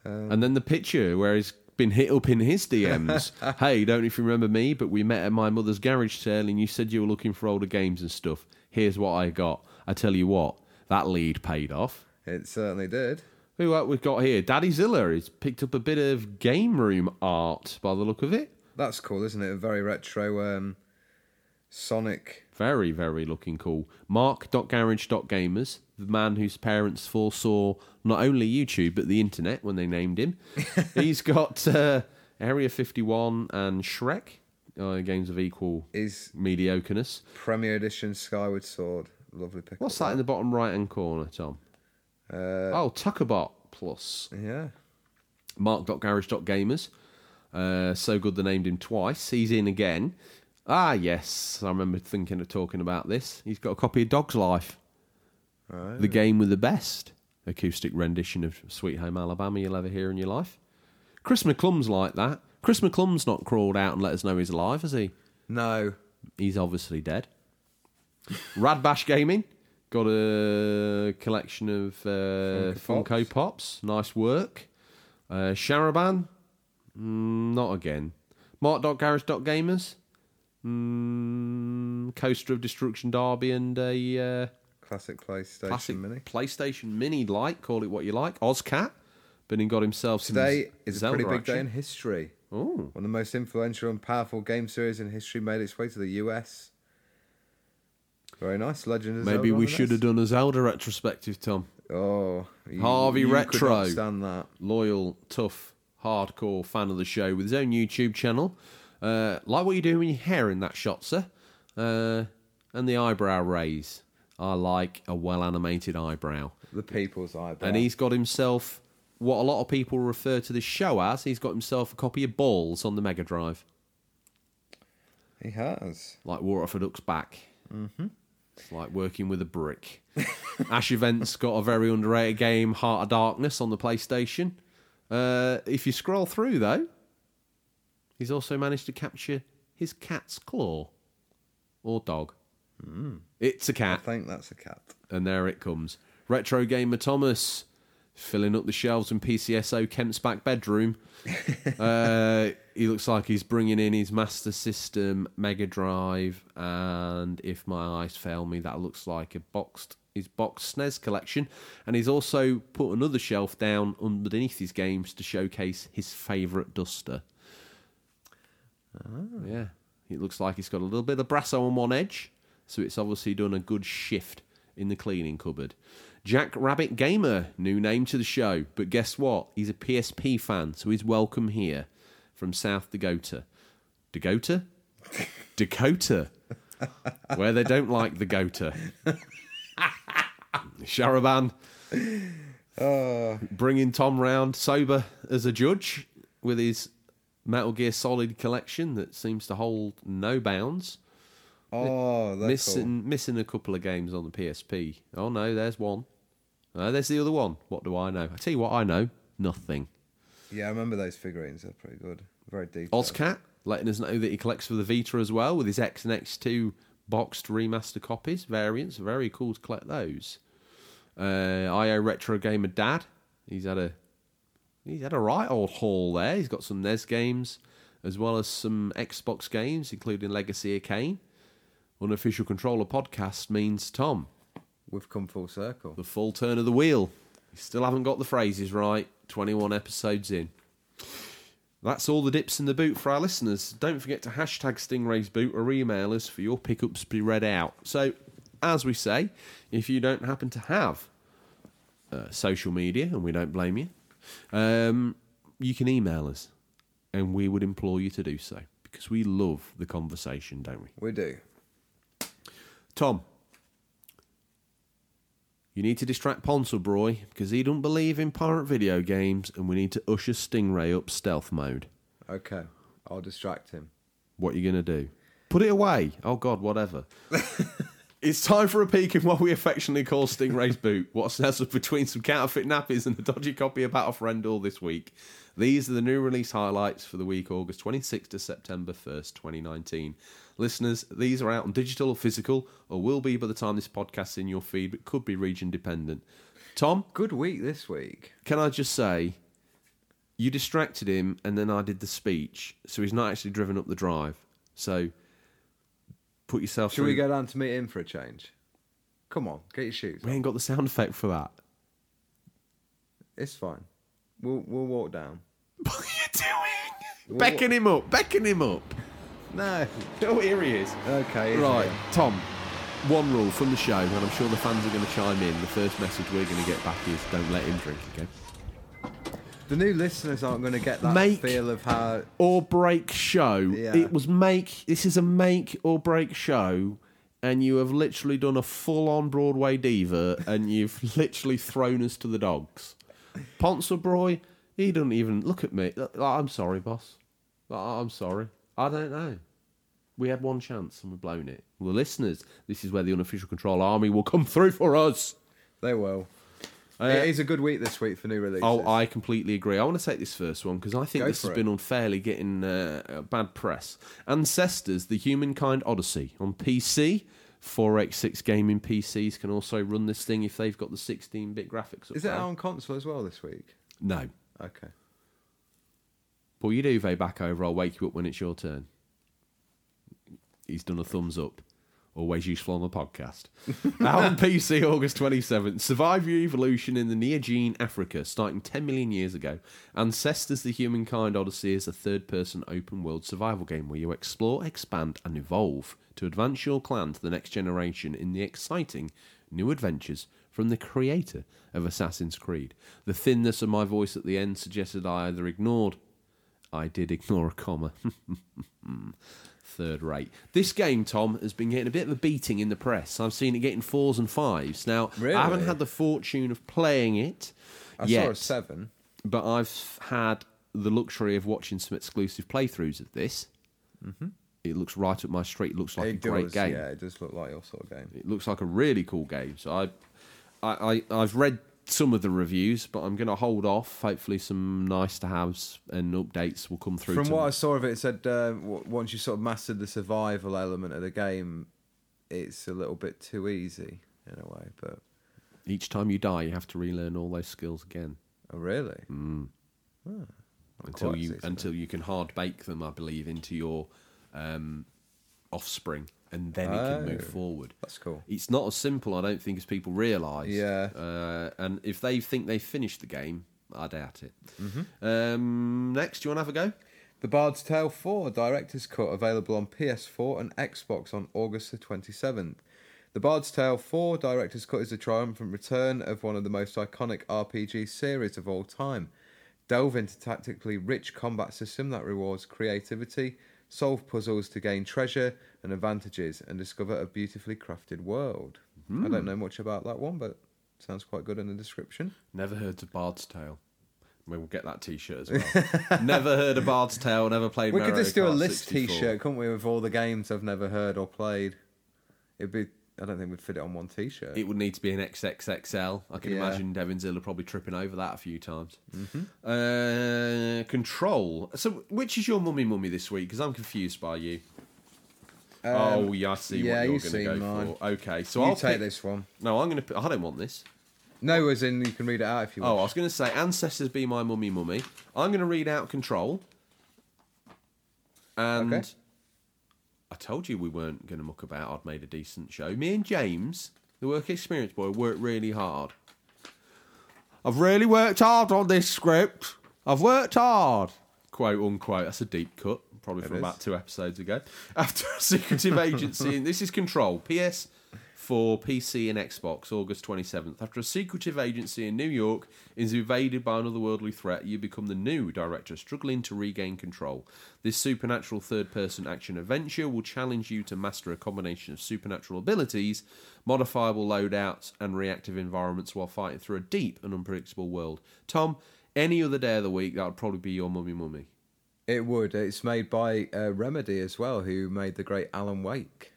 Um, And then the picture where he's been hit up in his [LAUGHS] DMs. hey, don't know if you remember me, but we met at my mother's garage sale and you said you were looking for older games and stuff. Here's what I got. I tell you what, that lead paid off. It certainly did. Who uh, we've got here? Daddy Zilla has picked up a bit of game room art by the look of it. That's cool, isn't it? A very retro um, Sonic. Very, very looking cool. Mark.garage.gamers, the man whose parents foresaw not only YouTube but the internet when they named him. [LAUGHS] He's got uh, Area 51 and Shrek, uh, games of equal Is mediocreness. Premier Edition Skyward Sword. Lovely pick. What's that in the bottom right hand corner, Tom? Uh, Oh, Tuckerbot Plus. yeah. Mark.garage.gamers. Uh, so good they named him twice. He's in again. Ah, yes. I remember thinking of talking about this. He's got a copy of Dog's Life. Right. The game with the best acoustic rendition of Sweet Home Alabama you'll ever hear in your life. Chris McClum's like that. Chris McClum's not crawled out and let us know he's alive, has he? No. He's obviously dead. [LAUGHS] Radbash Gaming got a collection of uh, Funko Funko, Pops. Pops. Nice work. Uh, Sharaban, mm, not again. Mark.garage.gamers, mm, Coaster of Destruction Derby, and a uh, Classic PlayStation classic Mini. PlayStation Mini light, call it what you like. Ozcat, been and got himself Today is a pretty big day in history. Ooh. One of the most influential and powerful game series in history made its way to the US. Very nice. Legend Maybe Zelda we should have done a Zelda retrospective, Tom. Oh, you, Harvey you Retro. that. loyal, tough, hardcore fan of the show with his own YouTube channel. Uh, like what you're doing with your hair in that shot, sir. Uh, and the eyebrow raise. I like a well animated eyebrow. The people's eyebrow. And he's got himself what a lot of people refer to this show as. He's got himself a copy of Balls on the Mega Drive, he has. like Waterford Duck's back. Mm-hmm. It's like working with a brick. [LAUGHS] Ash Events got a very underrated game, Heart of Darkness, on the PlayStation. Uh, if you scroll through, though, he's also managed to capture his cat's claw or dog. It's a cat, I think that's a cat. and there it comes. Retro Gamer Thomas filling up the shelves in PCSO Kemp's back bedroom. [LAUGHS] uh, he looks like he's bringing in his Master System, Mega Drive, and if my eyes fail me, that looks like a boxed his boxed SNES collection. And he's also put another shelf down underneath his games to showcase his favourite duster. Yeah, it looks like he's got a little bit of brasso on one edge, so it's obviously done a good shift in the cleaning cupboard. Jack Rabbit Gamer, new name to the show, but guess what? He's a PSP fan, so he's welcome here from South Dakota. Dakota? Dakota, where they don't like the Gota. [LAUGHS] Sharaban uh. bringing Tom round sober as a judge with his Metal Gear Solid collection that seems to hold no bounds. Oh, that's missing missing a couple of games on the PSP. Oh no, there's one. Oh, there's the other one. What do I know? I tell you what I know. Nothing. Yeah, I remember those figurines. They're pretty good. Very detailed. Ozcat letting us know that he collects for the Vita as well with his X and X2 boxed remaster copies, variants. Very cool to collect those. Uh, IO Retro Gamer Dad, he's had a he's had a right old haul there. He's got some NES games as well as some Xbox games, including Legacy of Kain. Unofficial Controller podcast means Tom, We've come full circle. the full turn of the wheel. You still haven't got the phrases right. 21 episodes in. That's all the dips in the boot for our listeners. Don't forget to hashtag Stingray's boot or email us for your pickups to be read out. So, as we say, if you don't happen to have uh, social media, and we don't blame you, um, you can email us, and we would implore you to do so because we love the conversation, don't we? We do. Tom, you need to distract Ponsellbroy because he don't believe in pirate video games, and we need to usher Stingray up stealth mode. Okay, I'll distract him. What are you going to do? Put it away. Oh, God, whatever. [LAUGHS] it's time for a peek in what we affectionately call Stingray's boot. What stands up between some counterfeit nappies and a dodgy copy of Battle for Endor this week. These are the new release highlights for the week August 26th to September 1st, 2019. Listeners, these are out on digital or physical, or will be by the time this podcast's in your feed, but could be region dependent. Tom, Good week this week. can I just say, you distracted him, and then I did the speech, so he's not actually driven up the drive. So, put yourself. Should through. we go down to meet him for a change? Come on, get your shoes. We on. ain't got the sound effect for that. It's fine. We'll we'll walk down. [LAUGHS] What are you doing? What- Beckon him up. Beckon him up. No. [LAUGHS] Oh, here he is. Okay. Right. Tom. One rule from the show, and I'm sure the fans are going to chime in. The first message we're going to get back is don't let him drink again. The new listeners aren't going to get that Make- feel of how. or break show. Yeah. It was make. This is a make or break show, and you have literally done a full-on Broadway diva, and you've [LAUGHS] literally thrown us to the dogs. Ponsellbroy, he doesn't even look at me. Uh, I'm sorry, boss. Uh, I'm sorry. I don't know. We had one chance and we've blown it. Well, listeners, this is where the unofficial control army will come through for us. They will. Uh, it is a good week this week for new releases. Oh, I completely agree. I want to take this first one because I think Go this has it. been unfairly getting uh, bad press. Ancestors: The Humankind Odyssey on PC. 486 gaming PCs can also run this thing if they've got the 16-bit graphics. Up Is it there. on console as well this week? No. Okay. Pull your duvet back over. I'll wake you up when it's your turn. He's done a thumbs up. Always useful on the podcast. [LAUGHS] Out on PC, August 27th. Survive your evolution in the Neogene Africa, starting 10 million years ago. Ancestors The Humankind Odyssey is a third person open world survival game where you explore, expand, and evolve to advance your clan to the next generation in the exciting new adventures from the creator of Assassin's Creed. The thinness of my voice at the end suggested I either ignored I did ignore a comma. [LAUGHS] Third rate. This game, Tom, has been getting a bit of a beating in the press. I've seen it getting fours and fives. Now, Really? I haven't had the fortune of playing it I yet, saw a seven. but I've had the luxury of watching some exclusive playthroughs of this. Mm-hmm. It looks right up my street. It looks like it a great game. Yeah, it does look like your sort of game. It looks like a really cool game. So I, I, I I've read some of the reviews, but I'm going to hold off. Hopefully, some nice to haves and updates will come through. From what me. I saw of it, it said uh, w- once you sort of mastered the survival element of the game, it's a little bit too easy in a way. But Each time you die, you have to relearn all those skills again oh, really? Mm. Oh, until you until you can hard bake them, I believe, into your um, offspring, and then it can move Oh. forward. That's cool. It's not as simple, I don't think, as people realise. Yeah. Uh, and if they think they've finished the game, I doubt it. Mm-hmm. Um, next, do you want to have a go? The Bard's Tale 4 Director's Cut available on PS4 and Xbox on August the 27th. The Bard's Tale 4 Director's Cut is a triumphant return of one of the most iconic RPG series of all time. Delve into tactically rich combat system that rewards creativity, solve puzzles to gain treasure and advantages, and discover a beautifully crafted world. I don't hmm. know much about that one, but sounds quite good in the description. Never heard of Bard's Tale. We'll get that T-shirt as well. [LAUGHS] never heard of Bard's Tale. Never played. We could Mario just do a list 64. T-shirt, couldn't we, with all the games I've never heard or played? It'd be. I don't think we'd fit it on one T-shirt. It would need to be an XXXL. I can Yeah. imagine Devin Zilla probably tripping over that a few times. Mm-hmm. Uh, control. So, which is your mummy mummy this week? Because I'm confused by you. oh, yeah, I see Um, yeah, what you're you've going to go mine. for. Okay, so you I'll take pick- this one. No, I'm going to. I don't want this. No, as in you can read it out if you want. Oh, I was going to say ancestors be my mummy mummy. I'm going to read out control. And Okay. I told you we weren't going to muck about. I'd made a decent show. Me and James, the work experience boy, worked really hard. I've really worked hard on this script. I've worked hard. Quote unquote. That's a deep cut, probably It from is. about two episodes ago. [LAUGHS] After a secretive agency, and this is Control. PS for PC and Xbox, August 27th. After a secretive agency in New York is invaded by another worldly threat, you become the new director, struggling to regain control. This supernatural third person action adventure will challenge you to master a combination of supernatural abilities, modifiable loadouts, and reactive environments while fighting through a deep and unpredictable world. Tom, any other day of the week, that would probably be your mummy mummy. It would. It's made by uh, Remedy as well, who made the great Alan Wake.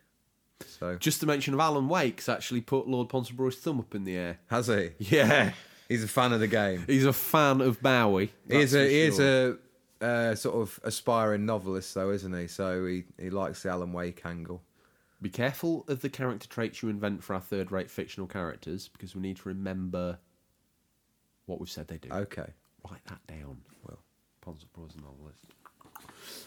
So Just the mention of Alan Wake's actually put Lord Ponsonbury's thumb up in the air. has he? Yeah. He's a fan of the game. He's a fan of Bowie. He is a is a uh, sort of aspiring novelist, though, isn't he? So he, he likes the Alan Wake angle. Be careful of the character traits you invent for our third rate fictional characters because we need to remember what we've said they do. Okay. Write that down. Well, Ponsonbury's a novelist.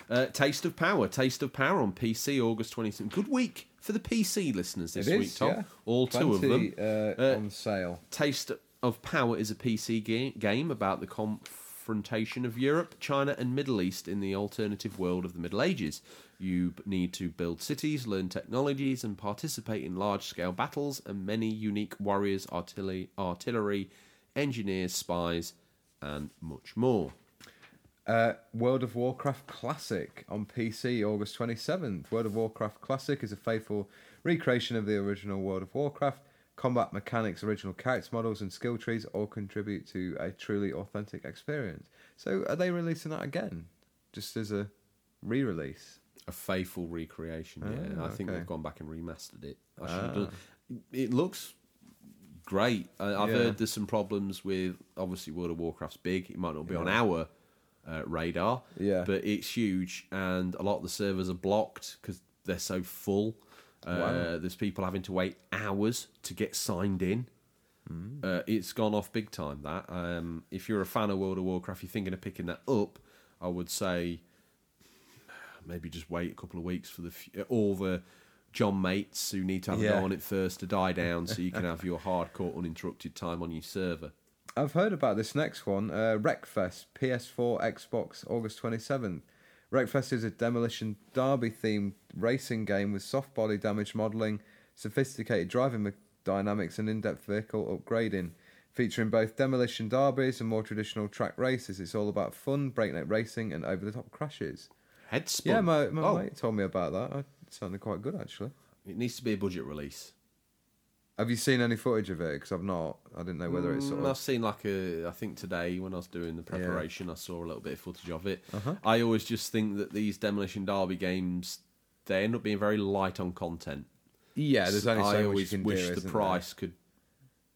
Uh, Taste of Power. Taste of Power on PC, August 27th. Good week for the PC listeners this week, Tom. yeah. All two of them. Uh, Uh, on sale. Taste of Power is a PC ga- game about the confrontation of Europe, China, and Middle East in the alternative world of the Middle Ages. You need to build cities, learn technologies, and participate in large scale battles, and many unique warriors, artillery, artillery engineers, spies, and much more. Uh, World of Warcraft Classic on PC, August 27th. World of Warcraft Classic is a faithful recreation of the original World of Warcraft. Combat mechanics, original character models, and skill trees all contribute to a truly authentic experience. So, are they releasing that again? Just as a re release? A faithful recreation, yeah. Ah, I think they've gone back and remastered it. I should have Ah. done. It looks great. I, I've Yeah. heard there's some problems with obviously World of Warcraft's big. It might not be on our uh, radar, Yeah. but it's huge, and a lot of the servers are blocked because they're so full. Uh, Wow. There's people having to wait hours to get signed in. Hmm. Uh, it's gone off big time. That um, if you're a fan of World of Warcraft, you're thinking of picking that up. I would say maybe just wait a couple of weeks for the f- all the John mates who need to have a Yeah. go on it first to die down, so you can [LAUGHS] have your hardcore uninterrupted time on your server. I've heard about this next one, uh, Wreckfest, PS4, Xbox, August 27th. Wreckfest is a demolition derby themed racing game with soft body damage modelling, sophisticated driving dynamics, and in depth vehicle upgrading. Featuring both demolition derbies and more traditional track races, it's all about fun, breakneck racing, and over the top crashes. Headspun. Yeah, my, my oh, mate told me about that. It sounded quite good, actually. it needs to be a budget release. Have you seen any footage of it? Because I've not. I didn't know whether it's sort Mm, I've seen like a. I think today when I was doing the preparation, I saw a little bit of footage of it. Uh-huh. I always just think that these demolition derby games they end up being very light on content. Yeah, there's only so I always wish do. the isn't there? price could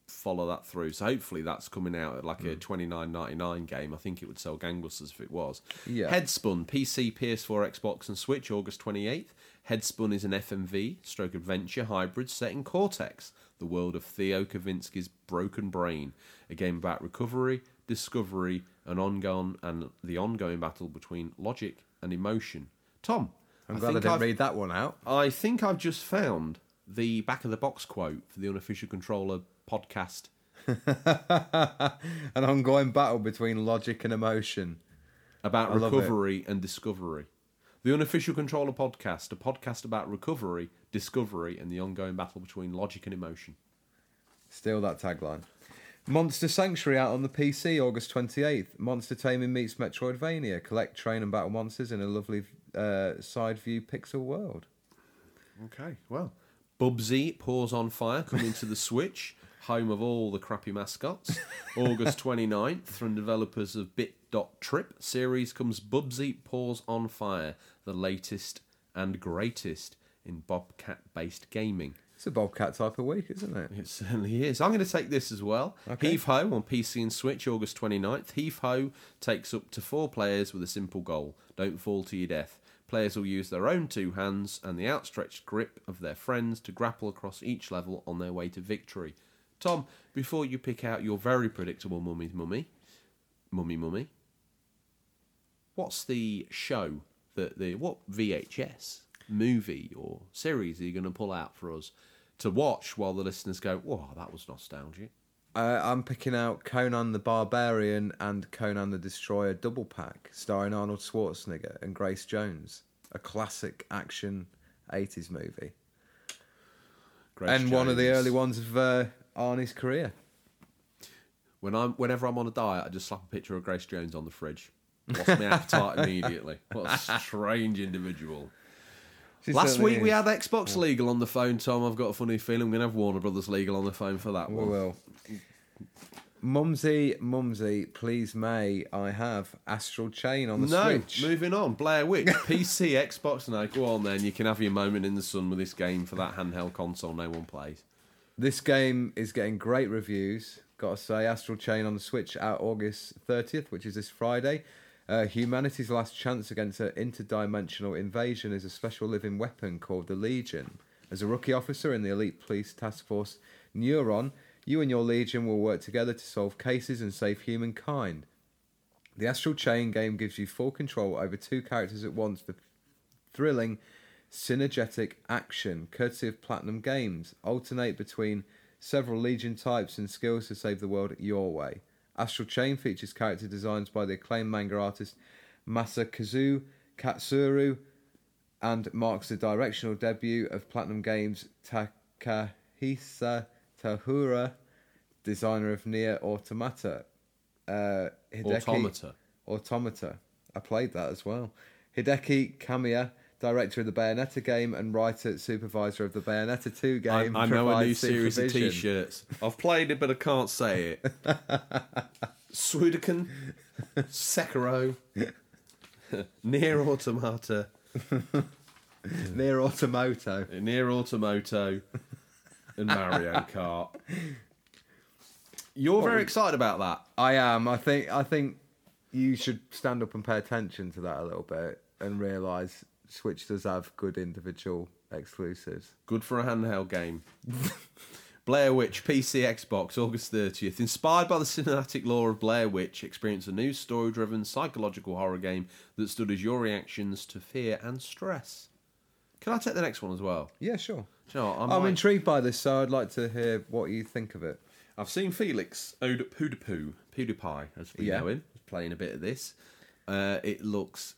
follow that through. So hopefully that's coming out at like a Mm. twenty nine ninety nine game. I think it would sell gangbusters if it was. Yeah. Headspun PC, PS4, Xbox, and Switch, August twenty eighth. Headspun is an FMV stroke adventure hybrid set in Cortex, the world of Theo Kavinsky's Broken Brain, a game about recovery, discovery, and ongoing and the ongoing battle between logic and emotion. Tom, I'm I glad I, didn't I've- read that one out. I think I've just found the back of the box quote for the unofficial controller podcast. [LAUGHS] An ongoing battle between logic and emotion. about I recovery and discovery. The unofficial controller podcast, a podcast about recovery, discovery, and the ongoing battle between logic and emotion. Steal that tagline. Monster Sanctuary out on the PC, August 28th. Monster Taming meets Metroidvania. Collect, train, and battle monsters in a lovely uh, side view pixel world. Okay, well. Bubsy Paws on Fire coming to the [LAUGHS] Switch, home of all the crappy mascots. August 29th, from developers of Bit.trip series comes Bubsy Paws on Fire, the latest and greatest in Bobcat based gaming. It's a Bobcat type of week, isn't it? It certainly is. I'm going to take this as well. Okay. Heave Ho on PC and Switch, August 29th. Heave Ho takes up to four players with a simple goal don't fall to your death. Players will use their own two hands and the outstretched grip of their friends to grapple across each level on their way to victory. Tom, before you pick out your very predictable mummy's mummy, mummy mummy, what's the show that the what VHS movie or series are you going to pull out for us to watch while the listeners go, "Whoa, that was nostalgic." Uh, I'm picking out Conan the Barbarian and Conan the Destroyer double pack, starring Arnold Schwarzenegger and Grace Jones. A classic action 80s movie. Grace and one of the early ones of uh, Arnie's career. When I'm, whenever I'm on a diet, I just slap a picture of Grace Jones on the fridge. Lost my appetite immediately. What a strange individual. She Last week we had Xbox Legal on the phone, Tom. I've got a funny feeling we're going to have Warner Brothers Legal on the phone for that We one. will. Mumsy, Mumsy, please may I have Astral Chain on the no, Switch? moving on. Blair Witch, [LAUGHS] PC, Xbox. No, go on then. You can have your moment in the sun with this game for that handheld console no one plays. This game is getting great reviews. Got to say, Astral Chain on the Switch out August 30th, which is this Friday. Uh, humanity's last chance against an interdimensional invasion is a special living weapon called the Legion. As a rookie officer in the elite police task force Neuron, you and your Legion will work together to solve cases and save humankind. The Astral Chain game gives you full control over two characters at once for thrilling, synergetic action, courtesy of Platinum Games. Alternate between several Legion types and skills to save the world your way. Astral Chain features character designs by the acclaimed manga artist Masakazu Katsura and marks the directional debut of Platinum Games Takahisa Taura, designer of Nier Automata. Uh, Hideki- Automata. Automata. I played that as well. Hideki Kamiya, director of the Bayonetta game and writer supervisor of the Bayonetta 2 game. I know a new series of t-shirts. [LAUGHS] I've played it, but I can't say it. Sudoku, Sekiro, Nier Automata, Near Automoto. Near Automoto, and Mario Kart. You're very excited about that. I am. I think. I think you should stand up and pay attention to that a little bit and realise Switch does have good individual exclusives. Good for a handheld game. [LAUGHS] Blair Witch, PC, Xbox, August 30th. Inspired by the cinematic lore of Blair Witch, experience a new story driven psychological horror game that studies your reactions to fear and stress. Can I take the next one as well? Yeah, sure. Do you know I I'm might- intrigued by this, so I'd like to hear what you think of it. I've seen Felix Ode- Pewdiepoo, PewDiePie, as we Yeah. know him, playing a bit of this. Uh, it looks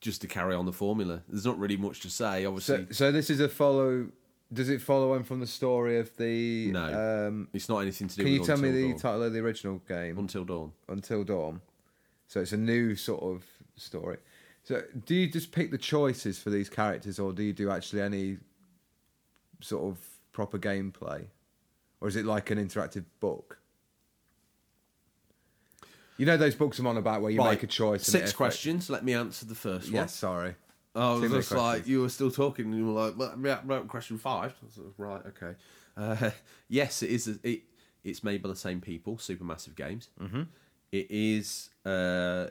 just to carry on the formula. There's not really much to say. So, Obviously, so this is a follow. Does it follow on from the story of the? No. Um, it's not anything to do can you tell me Until the Dawn. title of the original game? Until Dawn. Until Dawn. So it's a new sort of story. So do you just pick the choices for these characters, or do you do actually any sort of proper gameplay, or is it like an interactive book? You know those books I'm on about where you Right, make a choice. and Six it affects- questions. Let me answer the first one. Yes, sorry. Oh, many was like you were still talking, and you were like, well, yeah, right, question five. I was like, right, okay. Uh, [LAUGHS] yes, it is. It, it's made by the same people, Supermassive Games. Mm-hmm. It is uh,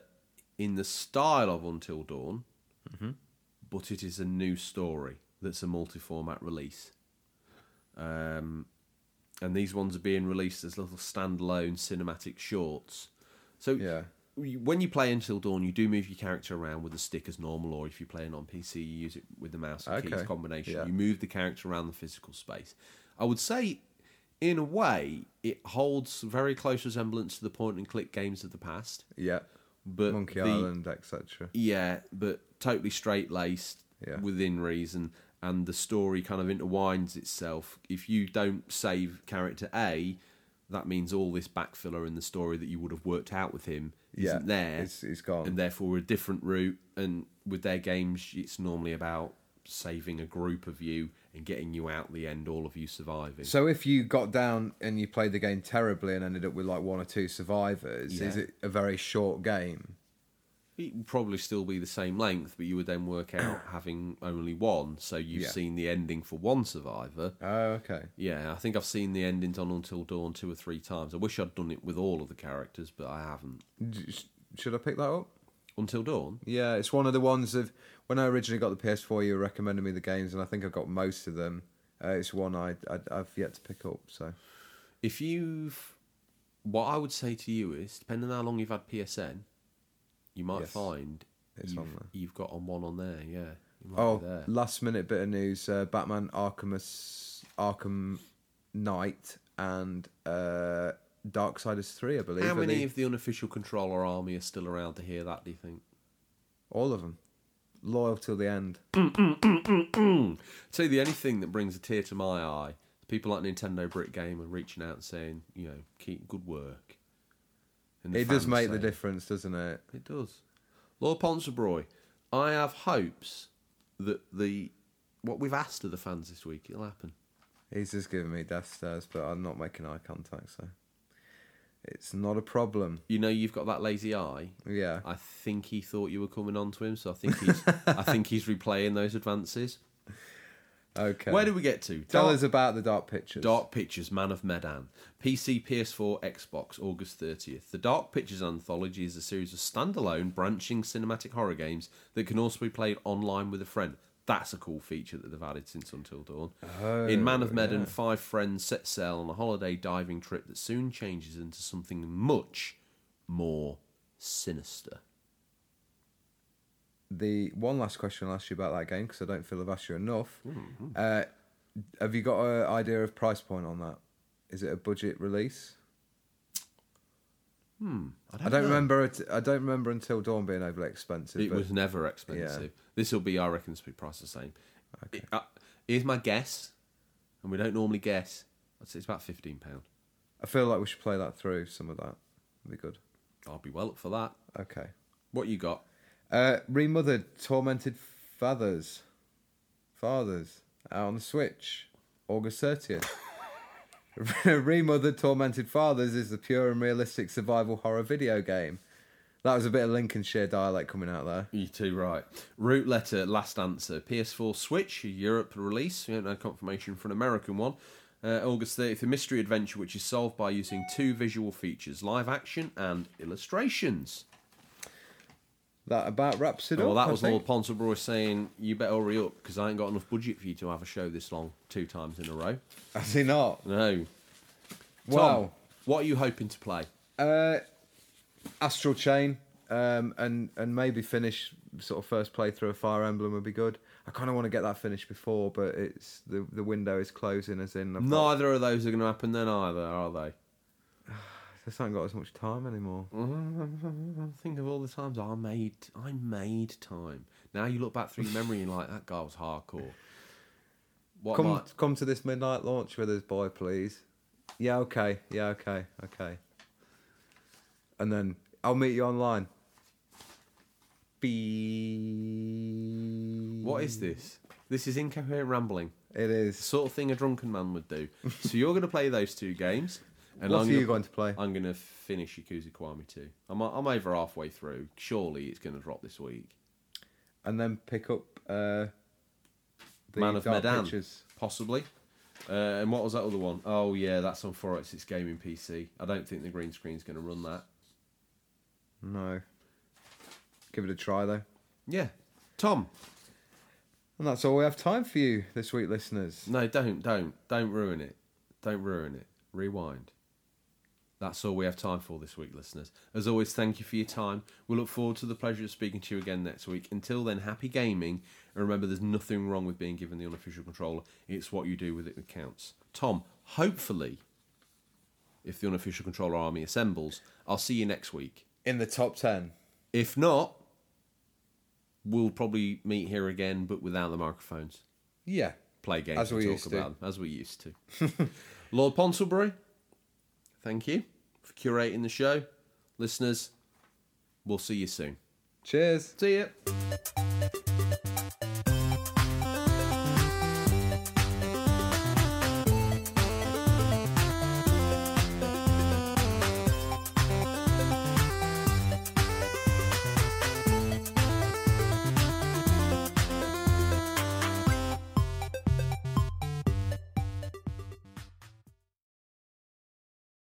in the style of Until Dawn, Mm-hmm. but it is a new story that's a multi-format release. Um, and these ones are being released as little standalone cinematic shorts. So Yeah. when you play Until Dawn, you do move your character around with the stick as normal, or if you're playing on PC, you use it with the mouse and keys combination. Yeah. You move the character around the physical space. I would say, in a way, it holds very close resemblance to the point and click games of the past. Yeah. But Monkey the- Island, etc. yeah, but totally straight laced Yeah. within reason, and the story kind of intertwines itself. If you don't save character A, that means all this backfiller in the story that you would have worked out with him Yeah, isn't there. it's- it's gone. and therefore a different route. And with their games, it's normally about saving a group of you and getting you out the end, all of you surviving. So if you got down and you played the game terribly and ended up with like one or two survivors, is it a very short game? It would probably still be the same length, but you would then work out [CLEARS THROAT] having only one. So you've Yeah. seen the ending for one survivor. Oh, okay. Yeah, I think I've seen the endings on Until Dawn two or three times. I wish I'd done it with all of the characters, but I haven't. D- sh- Should I pick that up? Until Dawn? Yeah, it's one of the ones of when I originally got the PS4, you were recommending me the games, and I think I've got most of them. Uh, it's one I, I I've yet to pick up. So If you've. What I would say to you is, depending on how long you've had PSN, you might Yes, find it's you've, on there. you've got on one on there, yeah. Oh, there. last minute bit of news: uh, Batman Arkham Arkham Knight and uh, Darksiders Three, I believe. How many the- of the unofficial controller army are still around to hear that, do you think? all of them. loyal till the end. [CLEARS THROAT] Tell you the only thing that brings a tear to my eye, people like Nintendo Brick Game are reaching out and saying, you know, keep good work. It does make the difference, doesn't it? It does. Lord Ponsonbury, I have hopes that the what we've asked of the fans this week it'll happen. He's just giving me death stares, but I'm not making eye contact, so it's not a problem. You know, you've got that lazy eye. Yeah. I think he thought you were coming on to him, so I think he's I think he's replaying those advances. Okay. Where do we get to? Tell us about the Dark Pictures. Dark Pictures, Man of Medan. PC, PS4, Xbox, August 30th. The Dark Pictures Anthology is a series of standalone, branching cinematic horror games that can also be played online with a friend. That's a cool feature that they've added since Until Dawn. Oh, In Man of Medan, five friends set sail on a holiday diving trip that soon changes into something much more sinister. The one last question I'll ask you about that game because I don't feel I've asked you enough. Mm-hmm. Uh, have you got an idea of price point on that? Is it a budget release? Hmm. I don't know. remember. It, I don't remember until Dawn being overly expensive. It was never expensive. Yeah. This will be, I reckon, will be priced the same. It- uh, here's my guess, and we don't normally guess. I'd say it's about fifteen pound. I feel like we should play that through. Some of that would be good. I'll be well up for that. Okay. What you got? Uh, remothered tormented fathers, fathers out on the Switch, August thirtieth. [LAUGHS] remothered tormented fathers is the pure and realistic survival horror video game. That was a bit of Lincolnshire dialect coming out there. You too right. Root letter. Last answer. PS4 Switch Europe release. We don't know confirmation for an American one. Uh, August 30th, a mystery adventure which is solved by using two visual features live action and illustrations. That about wraps it well, up. that I was think. Lord Ponsonbury saying, You better hurry up because I ain't got enough budget for you to have a show this long two times in a row. Has he not? No. Wow. Tom, what are you hoping to play? Uh, Astral Chain, um, and and maybe finish sort of first playthrough of Fire Emblem would be good. I kind of want to get that finished before, but it's the the window is closing. As in, I've got, Neither of those are going to happen then either, are they? I just haven't got as much time anymore. [LAUGHS] Think of all the times I made I made time. Now you look back through your memory and you're like that guy was hardcore. What Come might- come to this midnight launch with us, boy, please. Yeah, okay. Yeah, okay, okay. And then I'll meet you online. Be. what is this? This is incoherent rambling. It The is. sort of thing a drunken man would do. [LAUGHS] so you're going to play those two games, and What I'm are you gonna- going to play? I'm going to finish Yakuza Kiwami 2. I'm I'm over halfway through. Surely it's going to drop this week. and then pick up uh, the Man of Dark Medan, Pictures. possibly. Uh, and what was that other one? Oh yeah, that's on 486 Gaming PC. I don't think the green screen's going to run that. No. Give it a try though. Yeah, Tom. And that's all we have time for you this week, listeners. No, don't, don't, don't ruin it. Don't ruin it. Rewind. That's all we have time for this week, listeners. As always, thank you for your time. We look forward to the pleasure of speaking to you again next week. Until then, happy gaming. And remember, there's nothing wrong with being given the unofficial controller. It's what you do with it that counts. Tom, hopefully, if the unofficial controller army assembles, I'll see you next week. In the top 10. If not, we'll probably meet here again, but without the microphones Yeah. play games As and we talk used to. about them, as we used to. [LAUGHS] Lord Ponsonbury, Thank you for curating the show. Listeners, we'll see you soon. Cheers. See you.